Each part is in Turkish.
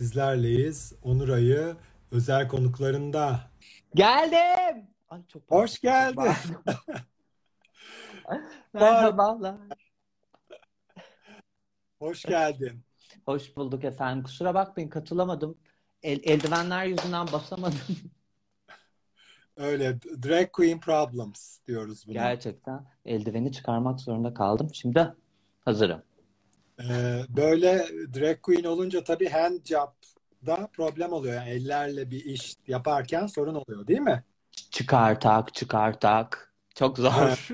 Sizlerleyiz. Onur Ayı özel konuklarında. Geldim. Ay çok Hoş geldin. Merhabalar. Hoş geldin. Hoş bulduk efendim. Kusura bakmayın katılamadım. El, eldivenler yüzünden basamadım. Öyle drag queen problems diyoruz buna. Gerçekten eldiveni çıkarmak zorunda kaldım. Şimdi hazırım. Ee, böyle drag queen olunca tabii hand job'da problem oluyor. Yani ellerle bir iş yaparken sorun oluyor değil mi? Çıkar tak, çıkar tak. Çok zor.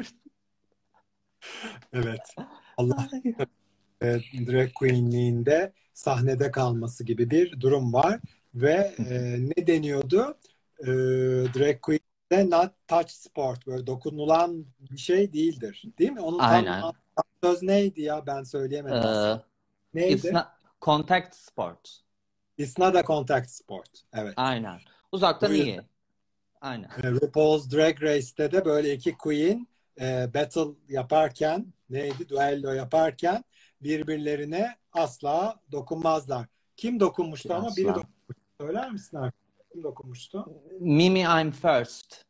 Evet. Allah e, drag queenliğinde sahnede kalması gibi bir durum var. Ve e, ne deniyordu? E, drag queen'de not touch sport. Böyle dokunulan bir şey değildir. Değil mi? Onun Aynen. tam söz neydi ya? Ben söyleyemedim. Ee, Neydi? it's not contact sport. It's not a contact sport. Evet. Aynen. Uzaktan Bu yüzden- iyi. Aynen. E, RuPaul's Drag Race'te de böyle iki queen e, battle yaparken neydi? Duello yaparken birbirlerine asla dokunmazlar. Kim dokunmuştu ama biri Asla. dokunmuştu. Söyler misin artık? Kim dokunmuştu? Mimi I'm first.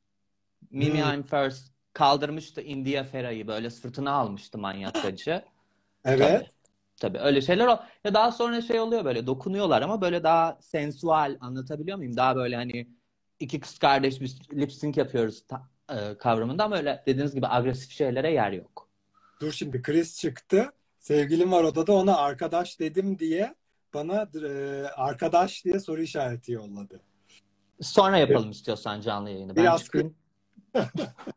Mimi Hmm. I'm first kaldırmıştı India Fera'yı böyle sırtına almıştı manyakkacı. Evet. Tabii. Tabii öyle şeyler o. Ya daha sonra şey oluyor böyle dokunuyorlar ama böyle daha sensual anlatabiliyor muyum? Daha böyle hani iki kız kardeş biz lip sync yapıyoruz ta- e, kavramında ama öyle dediğiniz gibi agresif şeylere yer yok. Dur şimdi Chris çıktı. Sevgilim var odada ona arkadaş dedim diye bana e, arkadaş diye soru işareti yolladı. Sonra yapalım istiyorsan canlı yayını. Ben Biraz çıkayım.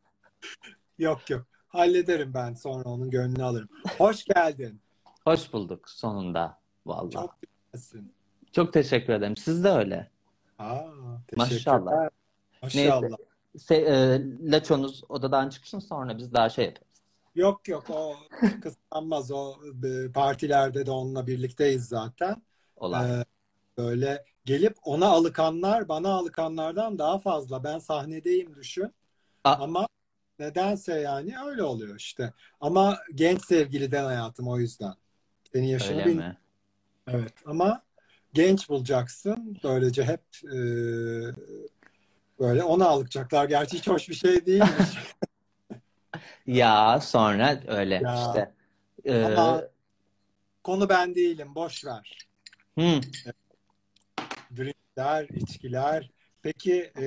Yok yok. Hallederim ben sonra onun gönlünü alırım. Hoş geldin. Hoş bulduk sonunda. Vallahi. Çok, Çok güzelsin. teşekkür ederim. Siz de öyle. Aa, Maşallah. Maşallah. Se e, Laçonuz odadan çıksın sonra biz daha şey yaparız. Yok yok o kıskanmaz o e, partilerde de onunla birlikteyiz zaten. Olay. Ee, böyle gelip ona alıkanlar bana alıkanlardan daha fazla. Ben sahnedeyim düşün. A- Ama nedense yani öyle oluyor işte. Ama genç sevgiliden hayatım o yüzden. Senin yaşını öyle mi? Evet ama genç bulacaksın. Böylece hep e, böyle ona alacaklar. Gerçi hiç hoş bir şey değilmiş. Ya sonra öyle Ya. işte. Ee, Ama- Konu ben değilim. Boş ver. hı, Drinkler, içkiler. Peki e,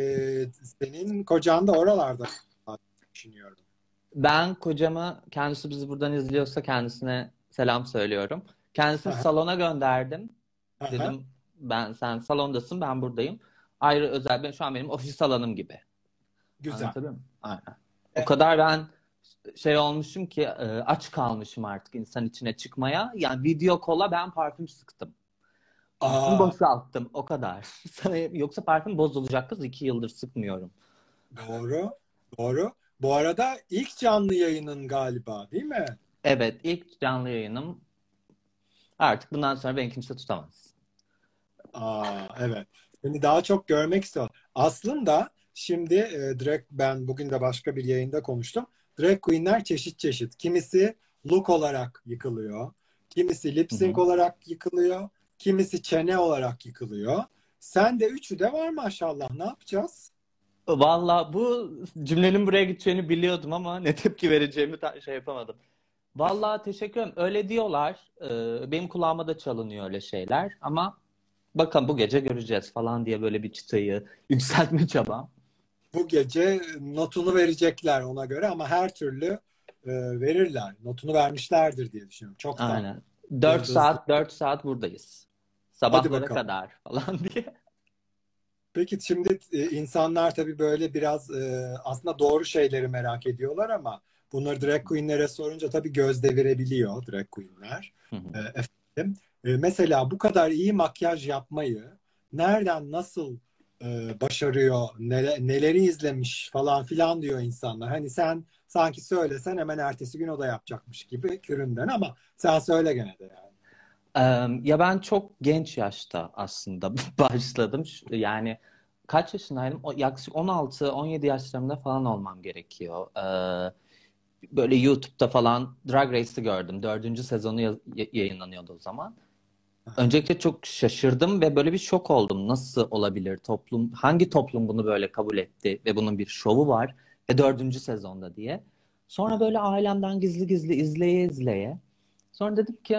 senin kocan da oralarda düşünüyorum. ben kocamı kendisi bizi buradan izliyorsa kendisine selam söylüyorum. Kendisini Aha. salona gönderdim. Aha, Dedim ben sen salondasın ben buradayım. Ayrı özel ben şu an benim ofis alanım gibi. Güzel. Anlatabiliyor muyum? Aynen. O kadar ben şey olmuşum ki e, aç kalmışım artık insan içine çıkmaya. Yani video kola ben parfüm sıktım. Parfüm boşalttım o kadar. Sana- Yoksa parfüm bozulacak kız iki yıldır sıkmıyorum. doğru. Doğru. Bu arada ilk canlı yayının galiba değil mi? Evet ilk canlı yayınım. Artık bundan sonra beni kimse tutamaz. Aa, evet. Seni daha çok görmek istiyorum. Aslında şimdi e, drag ben bugün de başka bir yayında konuştum. Drag queenler çeşit çeşit. Kimisi look olarak yıkılıyor. Kimisi lip sync Hı hı. olarak yıkılıyor. Kimisi çene olarak yıkılıyor. Sen de üçü de var maşallah. Ne yapacağız? Valla bu cümlenin buraya gideceğini biliyordum ama ne tepki vereceğimi şey yapamadım. Valla teşekkür ederim. Öyle diyorlar. Ee, benim kulağıma da çalınıyor öyle şeyler. Ama bakın bu gece göreceğiz falan diye böyle bir çıtayı yükseltme çabam. Bu gece notunu verecekler ona göre ama her türlü e, verirler. Notunu vermişlerdir diye düşünüyorum. Çok da. Aynen. 4 Yıldızlı. saat 4 saat buradayız. Sabahlara kadar falan diye. Peki şimdi e, insanlar tabii böyle biraz e, aslında doğru şeyleri merak ediyorlar ama bunları drag queenlere sorunca tabii göz devirebiliyor drag queenler. Hı hı. E, efendim, mesela bu kadar iyi makyaj yapmayı nereden nasıl başarıyor, nele- neleri izlemiş falan filan diyor insanlar. Hani sen sanki söylesen hemen ertesi gün o da yapacakmış gibi küründen ama sen söyle gene de yani. Ya ben çok genç yaşta aslında başladım. Şu- Yani kaç yaşındaydım? O- Yaklaşık 16-17 yaşlarımda falan olmam gerekiyor. Eee, Böyle YouTube'da falan Drag Race'i gördüm. Dördüncü sezonu ya- yayınlanıyordu o zaman. Öncelikle çok şaşırdım ve böyle bir şok oldum. Nasıl olabilir toplum? Hangi toplum bunu böyle kabul etti ve bunun bir şovu var ve dördüncü sezonda diye. Sonra böyle ailemden gizli gizli izleye izleye. Sonra dedim ki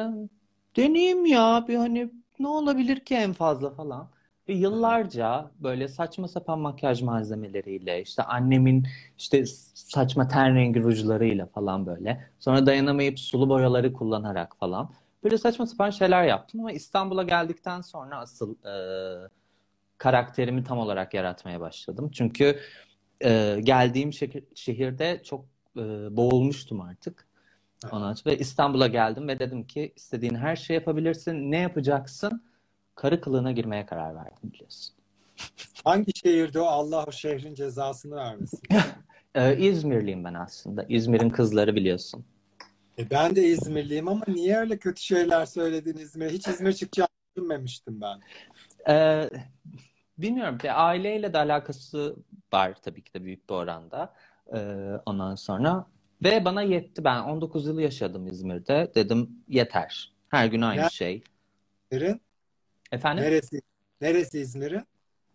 deneyeyim ya bir hani ne olabilir ki en fazla falan. Ve yıllarca böyle saçma sapan makyaj malzemeleriyle işte annemin işte saçma ten rengi rujlarıyla falan böyle. Sonra dayanamayıp sulu boyaları kullanarak falan. Böyle saçma sapan şeyler yaptım ama İstanbul'a geldikten sonra asıl e, karakterimi tam olarak yaratmaya başladım. Çünkü e, geldiğim şehir, şehirde çok e, boğulmuştum artık. Ondan sonra, ve İstanbul'a geldim ve dedim ki istediğin her şey yapabilirsin. Ne yapacaksın? Karı kılığına girmeye karar verdim biliyorsun. Hangi şehirde o Allah o şehrin cezasını vermesin? Ee, İzmirliyim ben aslında. İzmir'in kızları biliyorsun. E ben de İzmirliyim ama niye öyle kötü şeyler söyledin İzmir'e? Hiç İzmir çıkacağını düşünmemiştim ben. Ee, bilmiyorum. Bir aileyle de alakası var tabii ki de büyük bir oranda. Ee, ondan sonra ve bana yetti. Ben 19 yıl yaşadım İzmir'de. Dedim yeter. Her gün aynı Ne? şey. İzmir'in Efendim? neresi? Neresi İzmir'in?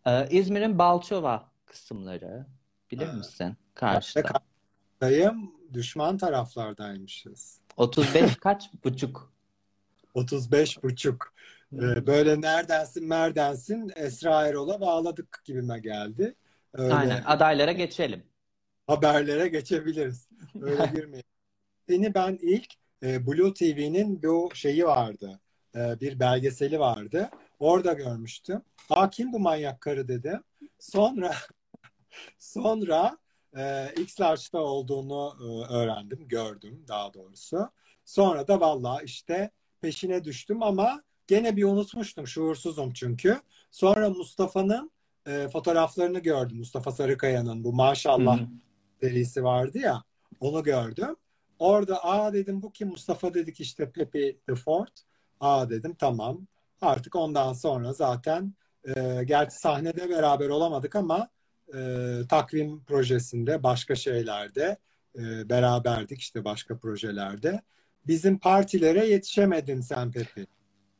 Ee, İzmir'in Balçova kısımları. Bilir Ha. misin? Karşıda. Dayım düşman taraflardaymışız. 35 kaç buçuk? 35 buçuk. Ee, böyle neredensin merdensin Esra Erol'a bağladık gibime geldi. Öyle Aynen. Adaylara geçelim. Haberlere geçebiliriz. Öyle girmeyelim. Seni ben ilk e, Blue TV'nin bu şeyi vardı. E, bir belgeseli vardı. Orada görmüştüm. Aa kim bu manyak karı dedim. Sonra sonra e, X-Large'da olduğunu e, öğrendim, gördüm daha doğrusu. Sonra da vallahi işte peşine düştüm ama gene bir unutmuştum. Şuursuzum çünkü. Sonra Mustafa'nın e, fotoğraflarını gördüm. Mustafa Sarıkaya'nın bu Maşallah Hı hı. Serisi vardı ya. Onu gördüm. Orada aa dedim bu kim Mustafa dedik işte Pepe the Fort. Aa dedim tamam. Artık ondan sonra zaten e, gerçi sahnede beraber olamadık ama e, takvim projesinde başka şeylerde e, beraberdik işte başka projelerde. Bizim partilere yetişemedin sen Pepe.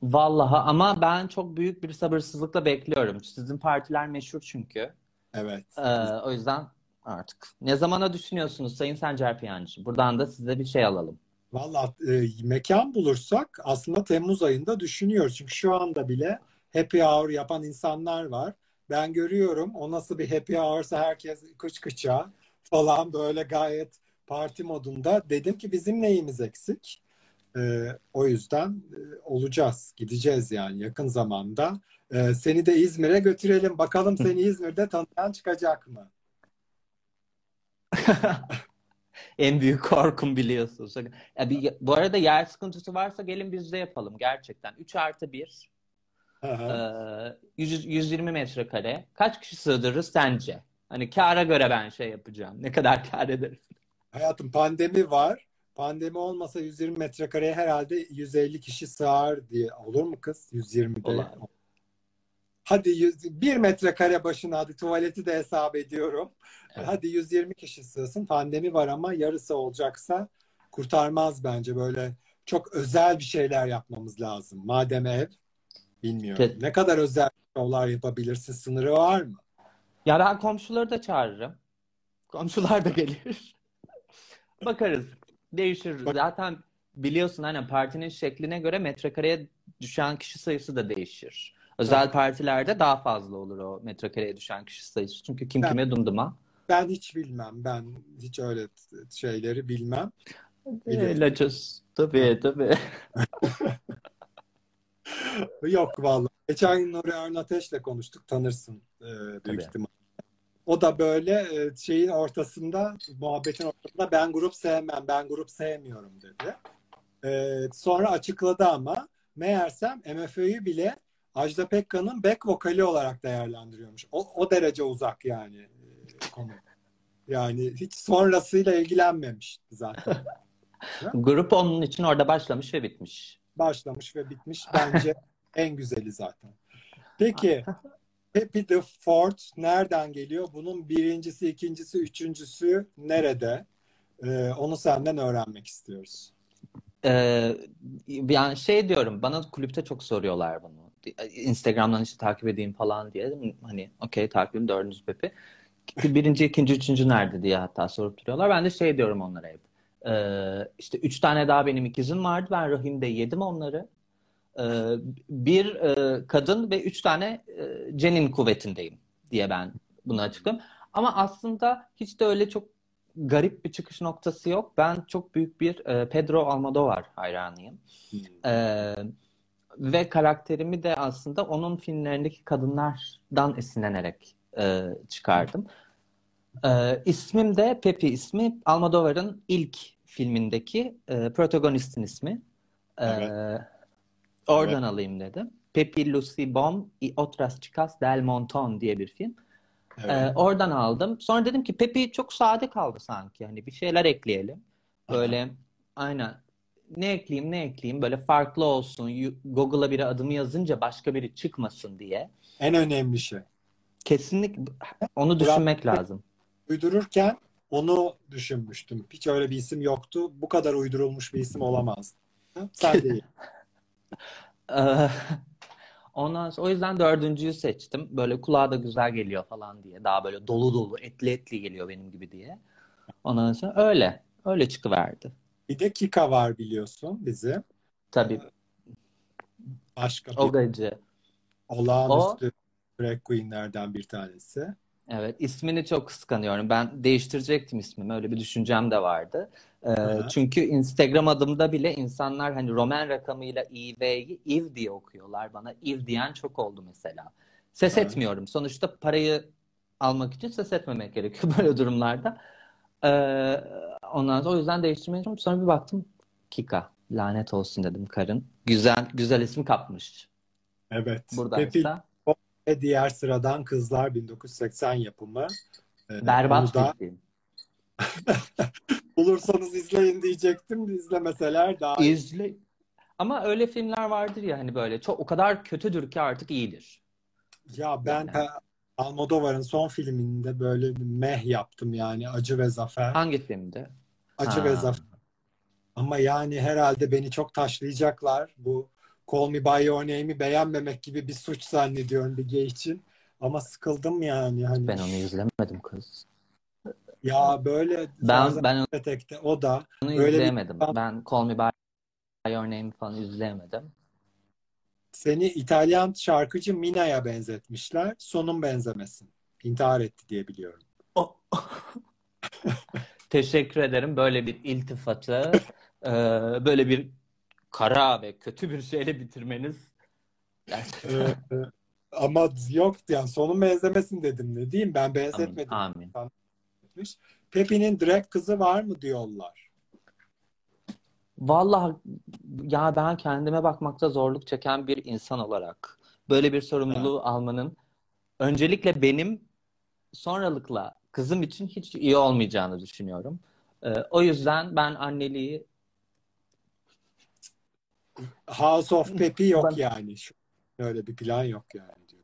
Vallahi ama ben çok büyük bir sabırsızlıkla bekliyorum. Sizin partiler meşhur çünkü. Evet. Ee, o yüzden artık. Ne zamana düşünüyorsunuz Sayın Sencer Piyancı? Buradan da size bir şey alalım. Valla e, mekan bulursak aslında Temmuz ayında düşünüyoruz. Çünkü şu anda bile happy hour yapan insanlar var. Ben görüyorum o nasıl bir happy hour'sa herkes kıç kıça falan böyle gayet parti modunda. Dedim ki bizim neyimiz eksik? E, o yüzden e, olacağız, gideceğiz yani yakın zamanda. E, seni de İzmir'e götürelim. Bakalım seni İzmir'de tanıyan çıkacak mı? En büyük korkum biliyorsunuz. Ya bir, bu arada yer sıkıntısı varsa gelin biz de yapalım gerçekten. 3 artı 1. Hı hı. 120 metrekare. Kaç kişi sığdırırız sence? Hani kâra göre ben şey yapacağım. Ne kadar kâr ederiz? Hayatım pandemi var. Pandemi olmasa 120 metrekareye herhalde 150 kişi sığar diye. Olur mu kız? 120'de. Olur. Hadi 100, 1 metrekare başına hadi tuvaleti de hesap ediyorum. Evet. Hadi 120 kişi sığsın. Pandemi var ama yarısı olacaksa kurtarmaz bence. Böyle çok özel bir şeyler yapmamız lazım. Madem ev bilmiyorum. Evet. Ne kadar özel şovlar yapabilirsin? Sınırı var mı? Ya ben komşuları da çağırırım. Komşular da gelir. Bakarız. Değişir. Bak- Zaten biliyorsun hani partinin şekline göre metrekareye düşen kişi sayısı da değişir. Özel Evet. partilerde daha fazla olur o metrekareye düşen kişi sayısı. Çünkü kim Ben- kime dumduma. Ben hiç bilmem. Ben hiç öyle şeyleri bilmem. İlacız. Tabii tabii. Yok vallahi. Geçen gün Nuri Arnateş'le konuştuk. Tanırsın e, büyük Tabii. ihtimal. O da böyle e, şeyin ortasında, muhabbetin ortasında ben grup sevmem, ben grup sevmiyorum dedi. E, sonra açıkladı ama meğersem MFÖ'yü bile Ajda Pekkan'ın back vokali olarak değerlendiriyormuş. O, o derece uzak yani e, konu. Yani hiç sonrasıyla ilgilenmemiş zaten. Grup onun için orada başlamış ve bitmiş. başlamış ve bitmiş. Bence en güzeli zaten. Peki Happy the Fourth nereden geliyor? Bunun birincisi, ikincisi, üçüncüsü nerede? Ee, onu senden öğrenmek istiyoruz. Ee, yani şey diyorum bana kulüpte çok soruyorlar bunu. Instagram'dan işte takip edeyim falan diye. Hani okey takibim dördüncü Pepi. Birinci, ikinci, üçüncü nerede diye hatta sorup duruyorlar. Ben de şey diyorum onlara hep. Ee, işte üç tane daha benim ikizim vardı. Ben Rahim'de yedim onları. Ee, bir e, kadın ve üç tane e, cenin kuvvetindeyim diye ben bunu açıkladım. Ama aslında hiç de öyle çok garip bir çıkış noktası yok. Ben çok büyük bir e, Pedro Almodovar hayranıyım. Hmm. E, ve karakterimi de aslında onun filmlerindeki kadınlardan esinlenerek e, çıkardım. E, ismim de Pepi ismi Almodovar'ın ilk filmindeki e, protagonistin ismi. E, Evet. oradan Evet. alayım dedim. Pepi Lucy Bom y Otras Chicas del Montón diye bir film. Evet. Ee, oradan aldım. Sonra dedim ki Pepi çok sade kaldı sanki. Hani bir şeyler ekleyelim. Böyle aynen. Ne ekleyeyim ne ekleyeyim böyle farklı olsun. Google'a biri adımı yazınca başka biri çıkmasın diye. En önemli şey. Kesinlikle onu düşünmek lazım. Uydururken onu düşünmüştüm. Hiç öyle bir isim yoktu. Bu kadar uydurulmuş bir isim olamaz. Sen değil. Ee, Ondan sonra, o yüzden dördüncüyü seçtim. Böyle kulağa da güzel geliyor falan diye. Daha böyle dolu dolu, etli etli geliyor benim gibi diye. Ondan sonra öyle. Öyle çıkıverdi. Bir de Kika var biliyorsun bizi. Tabii Başka o bir gacı. olağanüstü drag queenlerden bir tanesi. Evet, ismini çok kıskanıyorum. Ben değiştirecektim ismimi. Öyle bir düşüncem de vardı. Ee, çünkü Instagram adımda bile insanlar hani Roman rakamıyla İV'yi İV diye okuyorlar. Bana İV diyen çok oldu mesela. Ses Hı. etmiyorum. Sonuçta parayı almak için ses etmemek gerekiyor böyle durumlarda. Ee, ondan sonra o yüzden değiştirmeye çalıştım. Sonra bir baktım Kika. Lanet olsun dedim karın. Güzel güzel isim kapmış. Evet. Buradaysa. ve diğer sıradan kızlar 1980 yapımı. Ee, Berbat da film. bulursanız izleyin diyecektim. İzlemeseler daha. İzle. Ama öyle filmler vardır ya hani böyle çok o kadar kötüdür ki artık iyidir. Ya ben Yani. Almodovar'ın son filminde böyle bir meh yaptım yani Acı ve Zafer. Hangi filmde? Acı Ha. ve Zafer. Ama yani herhalde beni çok taşlayacaklar. Bu Call Me By Your Name'i beğenmemek gibi bir suç zannediyorum bir gay için. Ama sıkıldım yani. Hani Ben onu izlemedim kız. ya böyle Ben ben Petek'te o da onu Öyle bir- izleyemedim. Ben Call Me By Your Name falan izleyemedim. Seni İtalyan şarkıcı Mina'ya benzetmişler. Sonun benzemesin. İntihar etti diye biliyorum. Teşekkür ederim böyle bir iltifatı, e, böyle bir kara ve kötü bir şeyle bitirmeniz. Ee, e, ama yok yani sonun benzemesin dedim ne diyeyim ben Amin, benzetmedim. amin. Pepi'nin drag kızı var mı diyorlar. Vallahi ya ben kendime bakmakta zorluk çeken bir insan olarak böyle bir sorumluluğu almanın öncelikle benim sonralıkla kızım için hiç iyi olmayacağını düşünüyorum. Ee, o yüzden ben anneliği House of Pepi yok Ben- yani. Öyle bir plan yok yani diyor.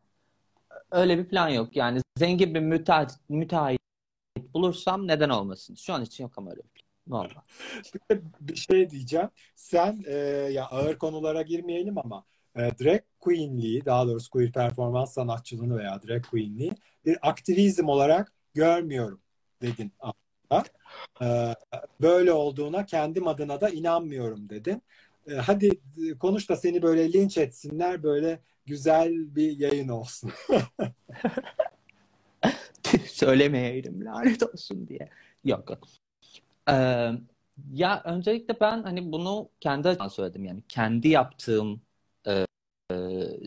öyle bir plan yok. Yani zengin bir müteahhit, müteahhit bulursam neden olmasın? Şu an için yok ama öyle bir Normal. Bir, şey diyeceğim. Sen e, ya ağır konulara girmeyelim ama e, drag queenliği daha doğrusu queer performans sanatçılığını veya drag queenliği bir aktivizm olarak görmüyorum dedin aslında. E, böyle olduğuna kendim adına da inanmıyorum dedin. E, hadi e, konuş da seni böyle linç etsinler böyle güzel bir yayın olsun. Söylemeyeyim lanet olsun diye. Yok. Ee, ya öncelikle ben hani bunu kendi açımdan söyledim yani kendi yaptığım e,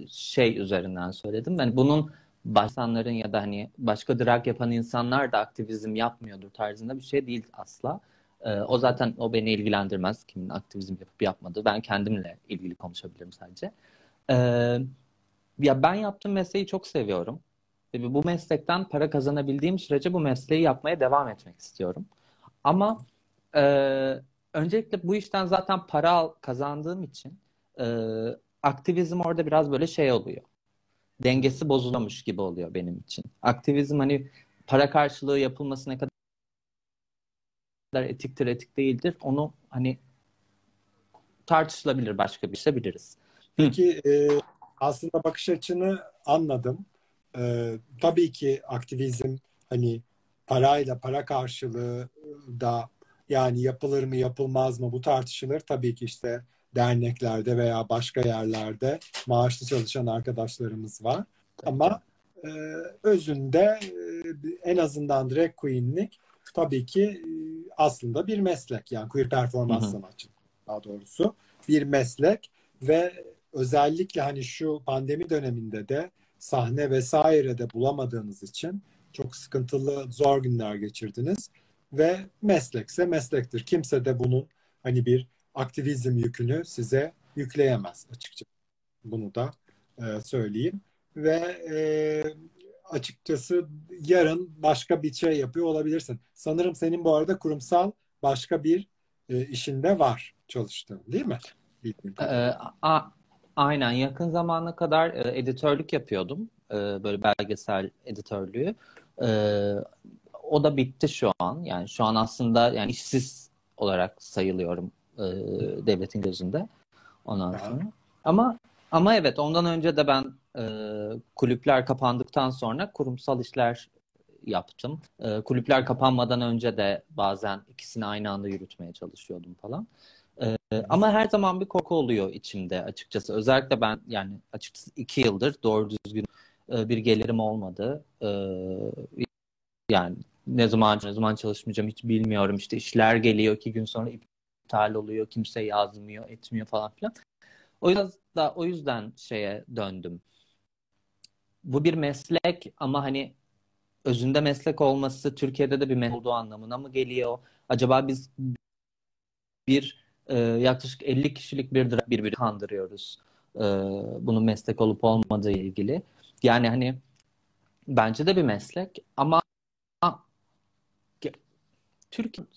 şey üzerinden söyledim. Yani bunun başkanların ya da hani başka drag yapan insanlar da aktivizm yapmıyordur tarzında bir şey değil asla. Ee, o zaten o beni ilgilendirmez kimin aktivizm yapıp yapmadığı. Ben kendimle ilgili konuşabilirim sadece. Ee, ya ben yaptığım mesleği çok seviyorum. Bu meslekten para kazanabildiğim sürece bu mesleği yapmaya devam etmek istiyorum. Ama e, öncelikle bu işten zaten para kazandığım için e, aktivizm orada biraz böyle şey oluyor. Dengesi bozulmuş gibi oluyor benim için. Aktivizm hani para karşılığı yapılması ne kadar etiktir etik değildir onu hani tartışılabilir başka bir şey biliriz. Peki e, aslında bakış açını anladım. E, tabii ki aktivizm hani parayla para karşılığı da yani yapılır mı yapılmaz mı bu tartışılır. Tabii ki işte derneklerde veya başka yerlerde maaşlı çalışan arkadaşlarımız var. Ama e, özünde e, en azından drag queenlik tabii ki e, aslında bir meslek. Yani queer performans sanatçı daha doğrusu bir meslek ve özellikle hani şu pandemi döneminde de sahne vesaire de bulamadığınız için çok sıkıntılı, zor günler geçirdiniz ve meslekse meslektir. Kimse de bunun hani bir aktivizm yükünü size yükleyemez açıkçası. Bunu da e, söyleyeyim. Ve e, açıkçası yarın başka bir şey yapıyor olabilirsin. Sanırım senin bu arada kurumsal başka bir e, işinde var çalıştığın değil mi? Ee, a, aynen yakın zamana kadar e, editörlük yapıyordum. E, böyle belgesel editörlüğü. E, o da bitti şu an. Yani şu an aslında yani işsiz olarak sayılıyorum e, devletin gözünde. Ondan sonra. Ama ama evet ondan önce de ben e, kulüpler kapandıktan sonra kurumsal işler yaptım. E, kulüpler kapanmadan önce de bazen ikisini aynı anda yürütmeye çalışıyordum falan. E, ama her zaman bir korku oluyor içimde açıkçası. Özellikle ben yani açıkçası iki yıldır doğru düzgün e, bir gelirim olmadı. E, yani ne zaman ne zaman çalışmayacağım hiç bilmiyorum. İşte işler geliyor iki gün sonra iptal oluyor. Kimse yazmıyor, etmiyor falan filan. O yüzden da o yüzden şeye döndüm. Bu bir meslek ama hani özünde meslek olması Türkiye'de de bir meslek olduğu anlamına mı geliyor? Acaba biz bir e, yaklaşık 50 kişilik bir birbirini kandırıyoruz. Bunun meslek olup olmadığı ilgili. Yani hani bence de bir meslek ama Türkiye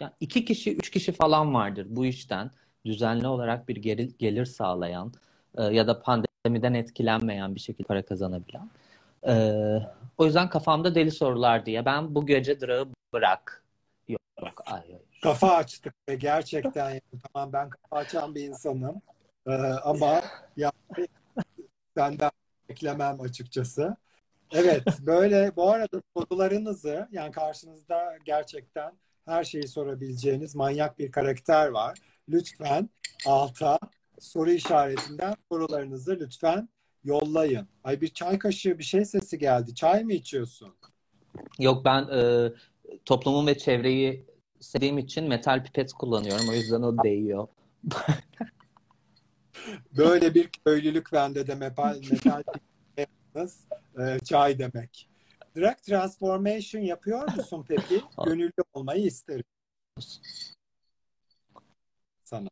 yani iki kişi, üç kişi falan vardır bu işten düzenli olarak bir gelir, gelir sağlayan e, ya da pandemiden etkilenmeyen bir şekilde para kazanabilen. E, o yüzden kafamda deli sorular diye ben bu gece drağı bırak. Yok, yok hayır. Kafa açtık ve gerçekten yani, tamam ben kafa açan bir insanım e, ama yani senden beklemem açıkçası. Evet böyle bu arada sorularınızı yani karşınızda gerçekten her şeyi sorabileceğiniz manyak bir karakter var. Lütfen alta soru işaretinden sorularınızı lütfen yollayın. Ay bir çay kaşığı bir şey sesi geldi. Çay mı içiyorsun? Yok ben e, toplumun ve çevreyi sevdiğim için metal pipet kullanıyorum. O yüzden o değiyor. Böyle bir köylülük bende de metal, metal pipet e, çay demek. Drag transformation yapıyor musun peki? Gönüllü olmayı isterim. Sana.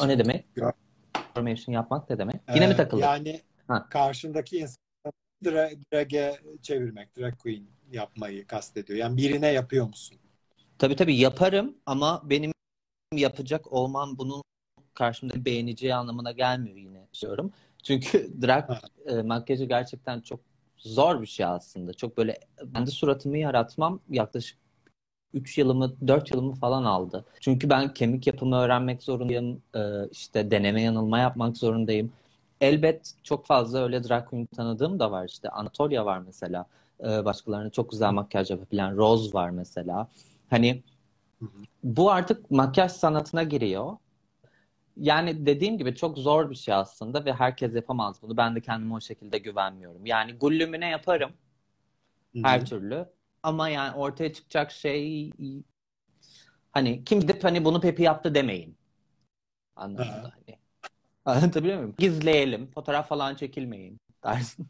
O ne demek? Transformation yapmak ne demek? Yine ee, mi takıldı? Yani ha. karşındaki insanı drag, drag'e çevirmek, drag queen yapmayı kastediyor. Yani birine yapıyor musun? Tabii tabii yaparım ama benim yapacak olmam bunun karşımda beğeneceği anlamına gelmiyor yine diyorum. Çünkü drag e, makyajı gerçekten çok zor bir şey aslında. Çok böyle kendi suratımı yaratmam yaklaşık 3 yılımı 4 yılımı falan aldı. Çünkü ben kemik yapımı öğrenmek zorundayım. Ee, işte deneme yanılma yapmak zorundayım. Elbet çok fazla öyle drag queen tanıdığım da var. İşte Anatolia var mesela. Ee, başkalarına çok güzel makyaj yapabilen Rose var mesela. Hani bu artık makyaj sanatına giriyor. Yani dediğim gibi çok zor bir şey aslında ve herkes yapamaz bunu. Ben de kendime o şekilde güvenmiyorum. Yani gullümüne yaparım. Her Hı-hı. türlü. Ama yani ortaya çıkacak şey hani kim gidip hani bunu Pepi yaptı demeyin. Anlamında hani. Anlatabiliyor muyum? Gizleyelim. Fotoğraf falan çekilmeyin dersin.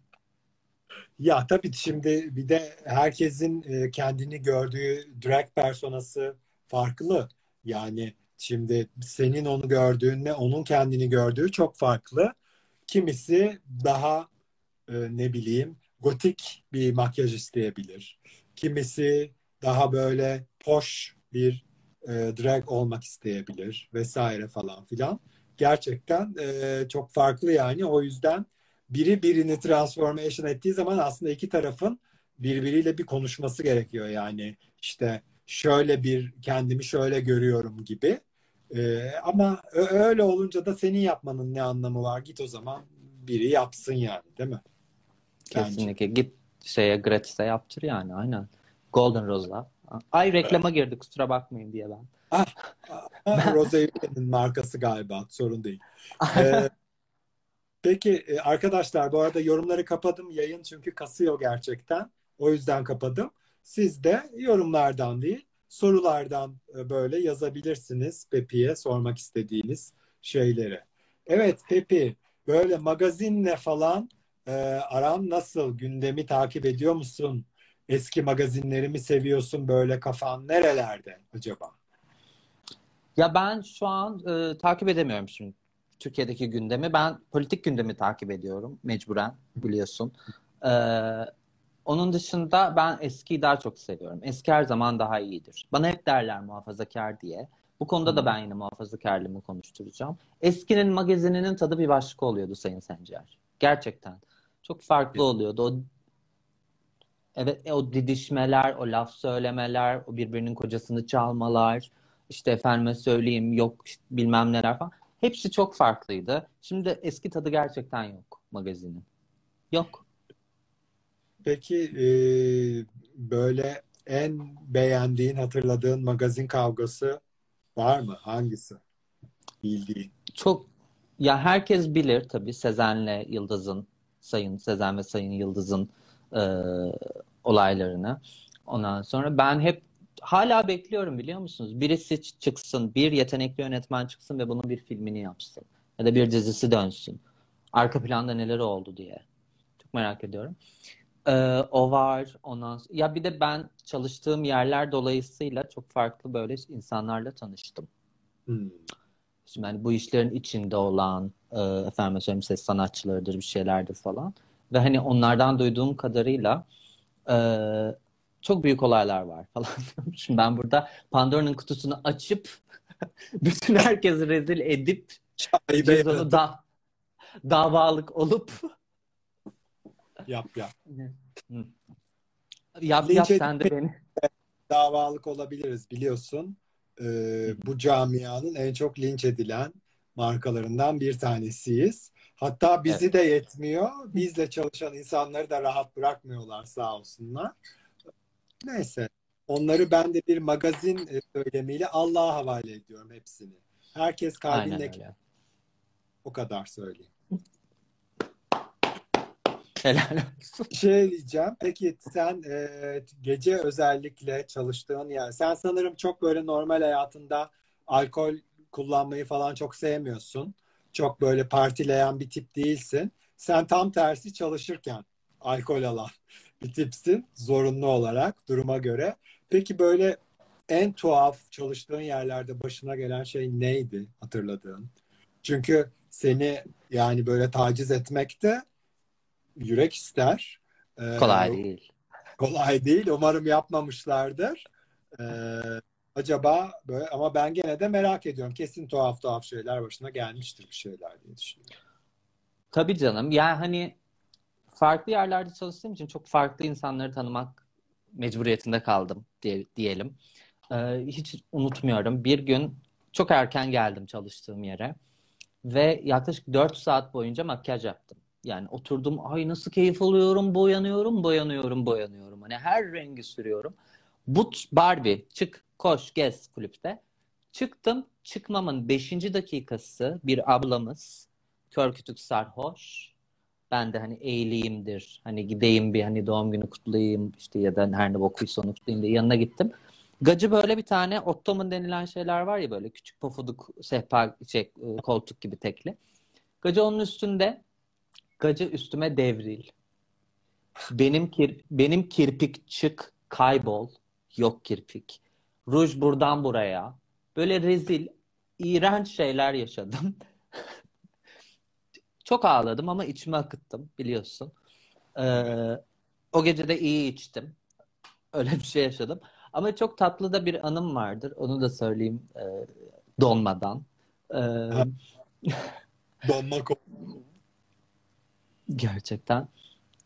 Ya tabii şimdi bir de herkesin e, kendini gördüğü drag personası farklı. Yani Şimdi senin onu gördüğünle onun kendini gördüğü çok farklı. Kimisi daha e, ne bileyim gotik bir makyaj isteyebilir. Kimisi daha böyle poş bir e, drag olmak isteyebilir vesaire falan filan. Gerçekten e, çok farklı yani. O yüzden biri birini transformation ettiği zaman aslında iki tarafın birbiriyle bir konuşması gerekiyor yani. işte şöyle bir kendimi şöyle görüyorum gibi. Ee, ama öyle olunca da senin yapmanın ne anlamı var? Git o zaman biri yapsın yani, değil mi? Bence. Kesinlikle. Git şeye Gratis'e yaptır yani aynen. Golden Rose'a. Ay reklama girdi kusura bakmayın diye ben. Rose Ülken'in markası galiba. Sorun değil. Ee, peki e, arkadaşlar bu arada yorumları kapadım. Yayın çünkü kasıyor gerçekten. O yüzden kapadım. Siz de yorumlardan değil sorulardan e, böyle yazabilirsiniz Pepi'ye sormak istediğiniz şeyleri. Evet Pepi böyle magazinle falan e, aran nasıl? Gündemi takip ediyor musun? Eski magazinleri mi seviyorsun? Böyle kafan nerelerde acaba? Ya ben şu an e, takip edemiyorum şimdi Türkiye'deki gündemi. Ben politik gündemi takip ediyorum mecburen biliyorsun. E, onun dışında ben eskiyi daha çok seviyorum. Eski her zaman daha iyidir. Bana hep derler muhafazakar diye. Bu konuda da ben yine muhafazakarlığımı konuşturacağım. Eskinin magazininin tadı bir başka oluyordu Sayın Sencer. Gerçekten. Çok farklı oluyordu. O Evet, o didişmeler, o laf söylemeler, o birbirinin kocasını çalmalar, işte efendime söyleyeyim yok işte bilmem neler falan. Hepsi çok farklıydı. Şimdi eski tadı gerçekten yok magazinin. Yok. Peki e, böyle en beğendiğin, hatırladığın magazin kavgası var mı? Hangisi? Bildiğin. Çok ya herkes bilir tabii Sezen'le Yıldız'ın, Sayın Sezen ve Sayın Yıldız'ın e, olaylarını. Ondan sonra ben hep hala bekliyorum biliyor musunuz? Birisi çıksın, bir yetenekli yönetmen çıksın ve bunun bir filmini yapsın. Ya da bir dizisi dönsün. Arka planda neler oldu diye. Çok merak ediyorum. Ee, o var. Ondan sonra... Ya bir de ben çalıştığım yerler dolayısıyla çok farklı böyle insanlarla tanıştım. Hmm. Şimdi hani bu işlerin içinde olan e, efendim söyleyeyim ses sanatçılarıdır bir şeylerdir falan. Ve hani onlardan duyduğum kadarıyla e, çok büyük olaylar var falan. Şimdi ben burada Pandora'nın kutusunu açıp bütün herkesi rezil edip Şaibe biz onu da davalık olup yap yap. yap Linç yap sen de beni. Davalık olabiliriz biliyorsun. Ee, bu camianın en çok linç edilen markalarından bir tanesiyiz. Hatta bizi de yetmiyor. Bizle çalışan insanları da rahat bırakmıyorlar sağ olsunlar. Neyse. Onları ben de bir magazin e, söylemiyle Allah'a havale ediyorum hepsini. Herkes kalbinde o kadar söyleyeyim. Helal olsun. Şey diyeceğim. Peki sen e, gece özellikle çalıştığın yer. Sen sanırım çok böyle normal hayatında alkol kullanmayı falan çok sevmiyorsun. Çok böyle partileyen bir tip değilsin. Sen tam tersi çalışırken alkol alan bir tipsin zorunlu olarak duruma göre. Peki böyle en tuhaf çalıştığın yerlerde başına gelen şey neydi hatırladığın? Çünkü seni yani böyle taciz etmek de yürek ister. Ee, Kolay değil. kolay değil. Umarım yapmamışlardır. Ee, acaba böyle ama ben gene de merak ediyorum. Kesin tuhaf tuhaf şeyler başına gelmiştir bir şeyler diye düşünüyorum. Tabii canım. Yani hani farklı yerlerde çalıştığım için çok farklı insanları tanımak mecburiyetinde kaldım diye, diyelim. Ee, hiç unutmuyorum. Bir gün çok erken geldim çalıştığım yere ve yaklaşık 4 saat boyunca makyaj yaptım. Yani oturdum ay nasıl keyif alıyorum boyanıyorum boyanıyorum boyanıyorum. Hani her rengi sürüyorum. But Barbie çık koş gez kulüpte. Çıktım çıkmamın 5. dakikası bir ablamız kör kütük sarhoş. Ben de hani eğileyimdir. Hani gideyim bir hani doğum günü kutlayayım işte ya da her ne bokuysa onu kutlayayım diye yanına gittim. Gacı böyle bir tane ottoman denilen şeyler var ya böyle küçük pofuduk sehpa şey, e, koltuk gibi tekli. Gacı onun üstünde Gacı üstüme devril. Benim kir benim kirpik çık kaybol. Yok kirpik. Ruj buradan buraya. Böyle rezil, iğrenç şeyler yaşadım. Çok ağladım ama içime akıttım biliyorsun. Ee, o gece de iyi içtim. Öyle bir şey yaşadım. Ama çok tatlı da bir anım vardır. Onu da söyleyeyim e, donmadan. Ee, Donma ko- Gerçekten.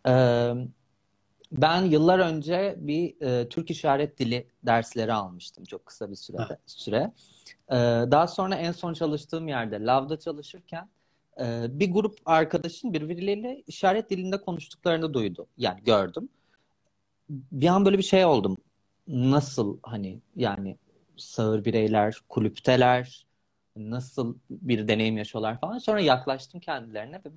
Ee, Ben yıllar önce bir e, Türk işaret dili dersleri almıştım çok kısa bir sürede, süre. E, daha sonra en son çalıştığım yerde Lav'da çalışırken e, bir grup arkadaşın birbirleriyle işaret dilinde konuştuklarını duydum. Yani gördüm. Bir an böyle bir şey oldum. Nasıl hani yani sağır bireyler kulüpteler nasıl bir deneyim yaşıyorlar falan. Sonra yaklaştım kendilerine ve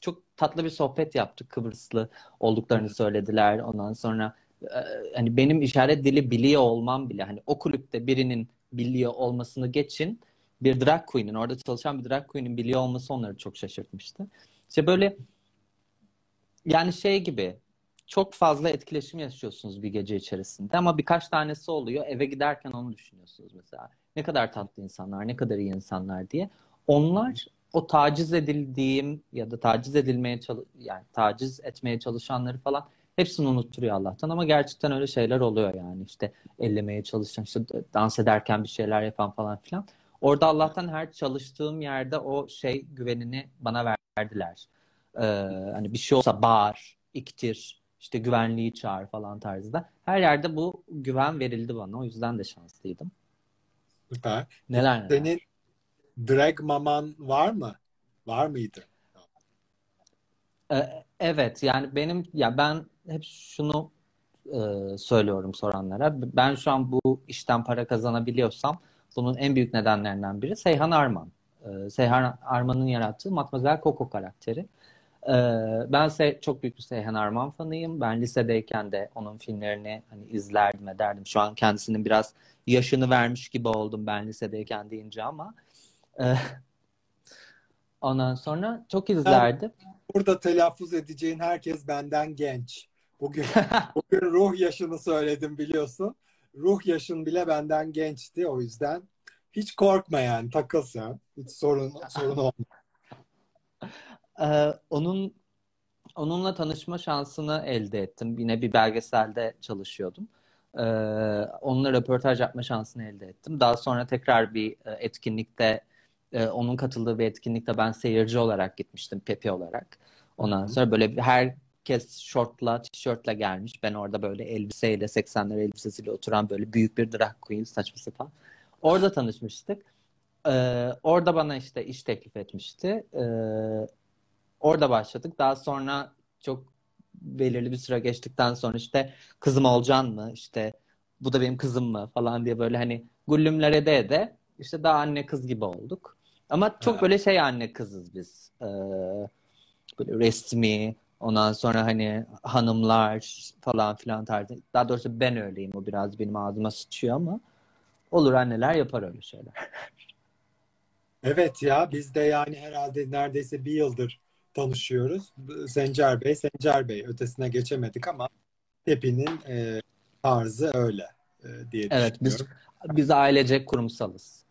çok tatlı bir sohbet yaptık. Kıbrıslı olduklarını söylediler. Ondan sonra e, hani benim işaret dili biliyor olmam bile hani o kulüpte birinin biliyor olmasını geçin bir drag queen'in orada çalışan bir drag queen'in biliyor olması onları çok şaşırtmıştı. İşte böyle yani şey gibi çok fazla etkileşim yaşıyorsunuz bir gece içerisinde ama birkaç tanesi oluyor. Eve giderken onu düşünüyorsunuz mesela. Ne kadar tatlı insanlar, ne kadar iyi insanlar diye. Onlar o taciz edildiğim ya da taciz edilmeye yani taciz etmeye çalışanları falan hepsini unutturuyor Allah'tan ama gerçekten öyle şeyler oluyor yani işte ellemeye çalışan işte dans ederken bir şeyler yapan falan filan. Orada Allah'tan her çalıştığım yerde o şey güvenini bana verdiler. Ee, hani bir şey olsa bağır, iktir, işte güvenliği çağır falan tarzında. Her yerde bu güven verildi bana. O yüzden de şanslıydım. Süper. Neler neler. Senin drag maman var mı? Var mıydı? Ee, evet yani benim ya ben hep şunu e, söylüyorum soranlara. Ben şu an bu işten para kazanabiliyorsam bunun en büyük nedenlerinden biri Seyhan Arman. Ee, Seyhan Arman'ın yarattığı Matmazel Coco karakteri. Ee, ben çok büyük bir Seyhan Arman fanıyım. Ben lisedeyken de onun filmlerini hani izlerdim ederdim. Şu an kendisinin biraz yaşını vermiş gibi oldum ben lisedeyken deyince ama ondan sonra çok izlerdim. Burada telaffuz edeceğin herkes benden genç. Bugün bugün ruh yaşını söyledim biliyorsun. Ruh yaşın bile benden gençti o yüzden hiç korkma yani takıl sen. Hiç sorun sorun olmaz. Ee, onun onunla tanışma şansını elde ettim. Yine bir belgeselde çalışıyordum. Ee, onunla röportaj yapma şansını elde ettim. Daha sonra tekrar bir etkinlikte e, onun katıldığı bir etkinlikte ben seyirci olarak gitmiştim Pepe olarak. Ondan sonra böyle herkes şortla, tişörtle gelmiş. Ben orada böyle elbiseyle, 80'ler elbisesiyle oturan böyle büyük bir drag queen saçma sapan. Orada tanışmıştık. Ee, orada bana işte iş teklif etmişti. Ee, orada başladık. Daha sonra çok belirli bir süre geçtikten sonra işte kızım olacaksın mı? İşte bu da benim kızım mı? Falan diye böyle hani gullümlere de de işte daha anne kız gibi olduk. Ama çok böyle şey anne kızız biz. Ee, böyle resmi ondan sonra hani hanımlar falan filan tarzı. Daha doğrusu ben öyleyim. O biraz benim ağzıma sıçıyor ama olur anneler yapar öyle şeyler. Evet ya biz de yani herhalde neredeyse bir yıldır tanışıyoruz. Sencer Bey, Sencer Bey ötesine geçemedik ama hepinin e, tarzı öyle e, diye evet, düşünüyorum. Biz, biz ailecek kurumsalız.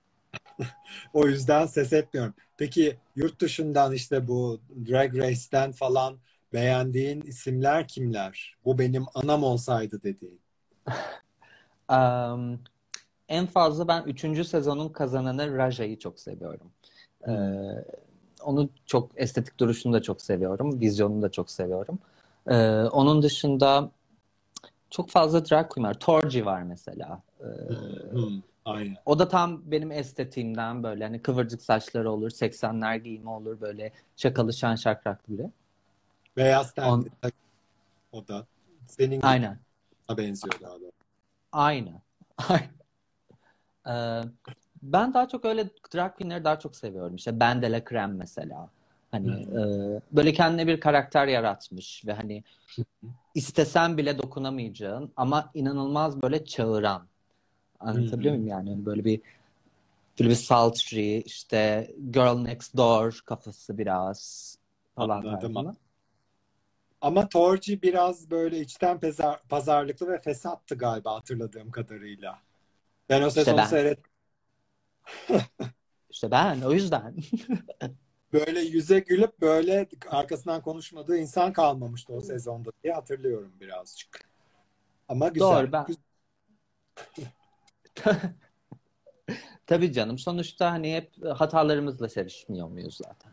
o yüzden ses etmiyorum. Peki yurt dışından işte bu Drag Race'ten falan beğendiğin isimler kimler? Bu benim anam olsaydı dediğin. um, en fazla ben 3. sezonun kazananı Raja'yı çok seviyorum. Hmm. Ee, onu çok estetik duruşunu da çok seviyorum. Vizyonunu da çok seviyorum. Ee, onun dışında çok fazla drag queen var. Torji var mesela. Ee, hmm, aynen. O da tam benim estetiğimden böyle hani kıvırcık saçları olur, 80'ler giyimi olur böyle şakalı şan şakraklı biri. Beyaz tenli On... o da. Senin Aynen. benziyor daha da. Aynen. Aynen. Ee, ben daha çok öyle drag queenleri daha çok seviyorum. İşte Ben de la Creme mesela. Hani hmm. e, böyle kendine bir karakter yaratmış ve hani istesen bile dokunamayacağın ama inanılmaz böyle çağıran. Anlatabiliyor muyum yani? Hani böyle bir böyle bir sultry işte girl next door kafası biraz falan tarzında. Ama Torci biraz böyle içten pazar, pazarlıklı ve fesattı galiba hatırladığım kadarıyla. Ben o sezonu işte seyret. işte ben o yüzden. böyle yüze gülüp böyle arkasından konuşmadığı insan kalmamıştı o sezonda diye hatırlıyorum birazcık. Ama güzel. Doğru ben. Tabii canım. Sonuçta hani hep hatalarımızla sevişmiyor muyuz zaten?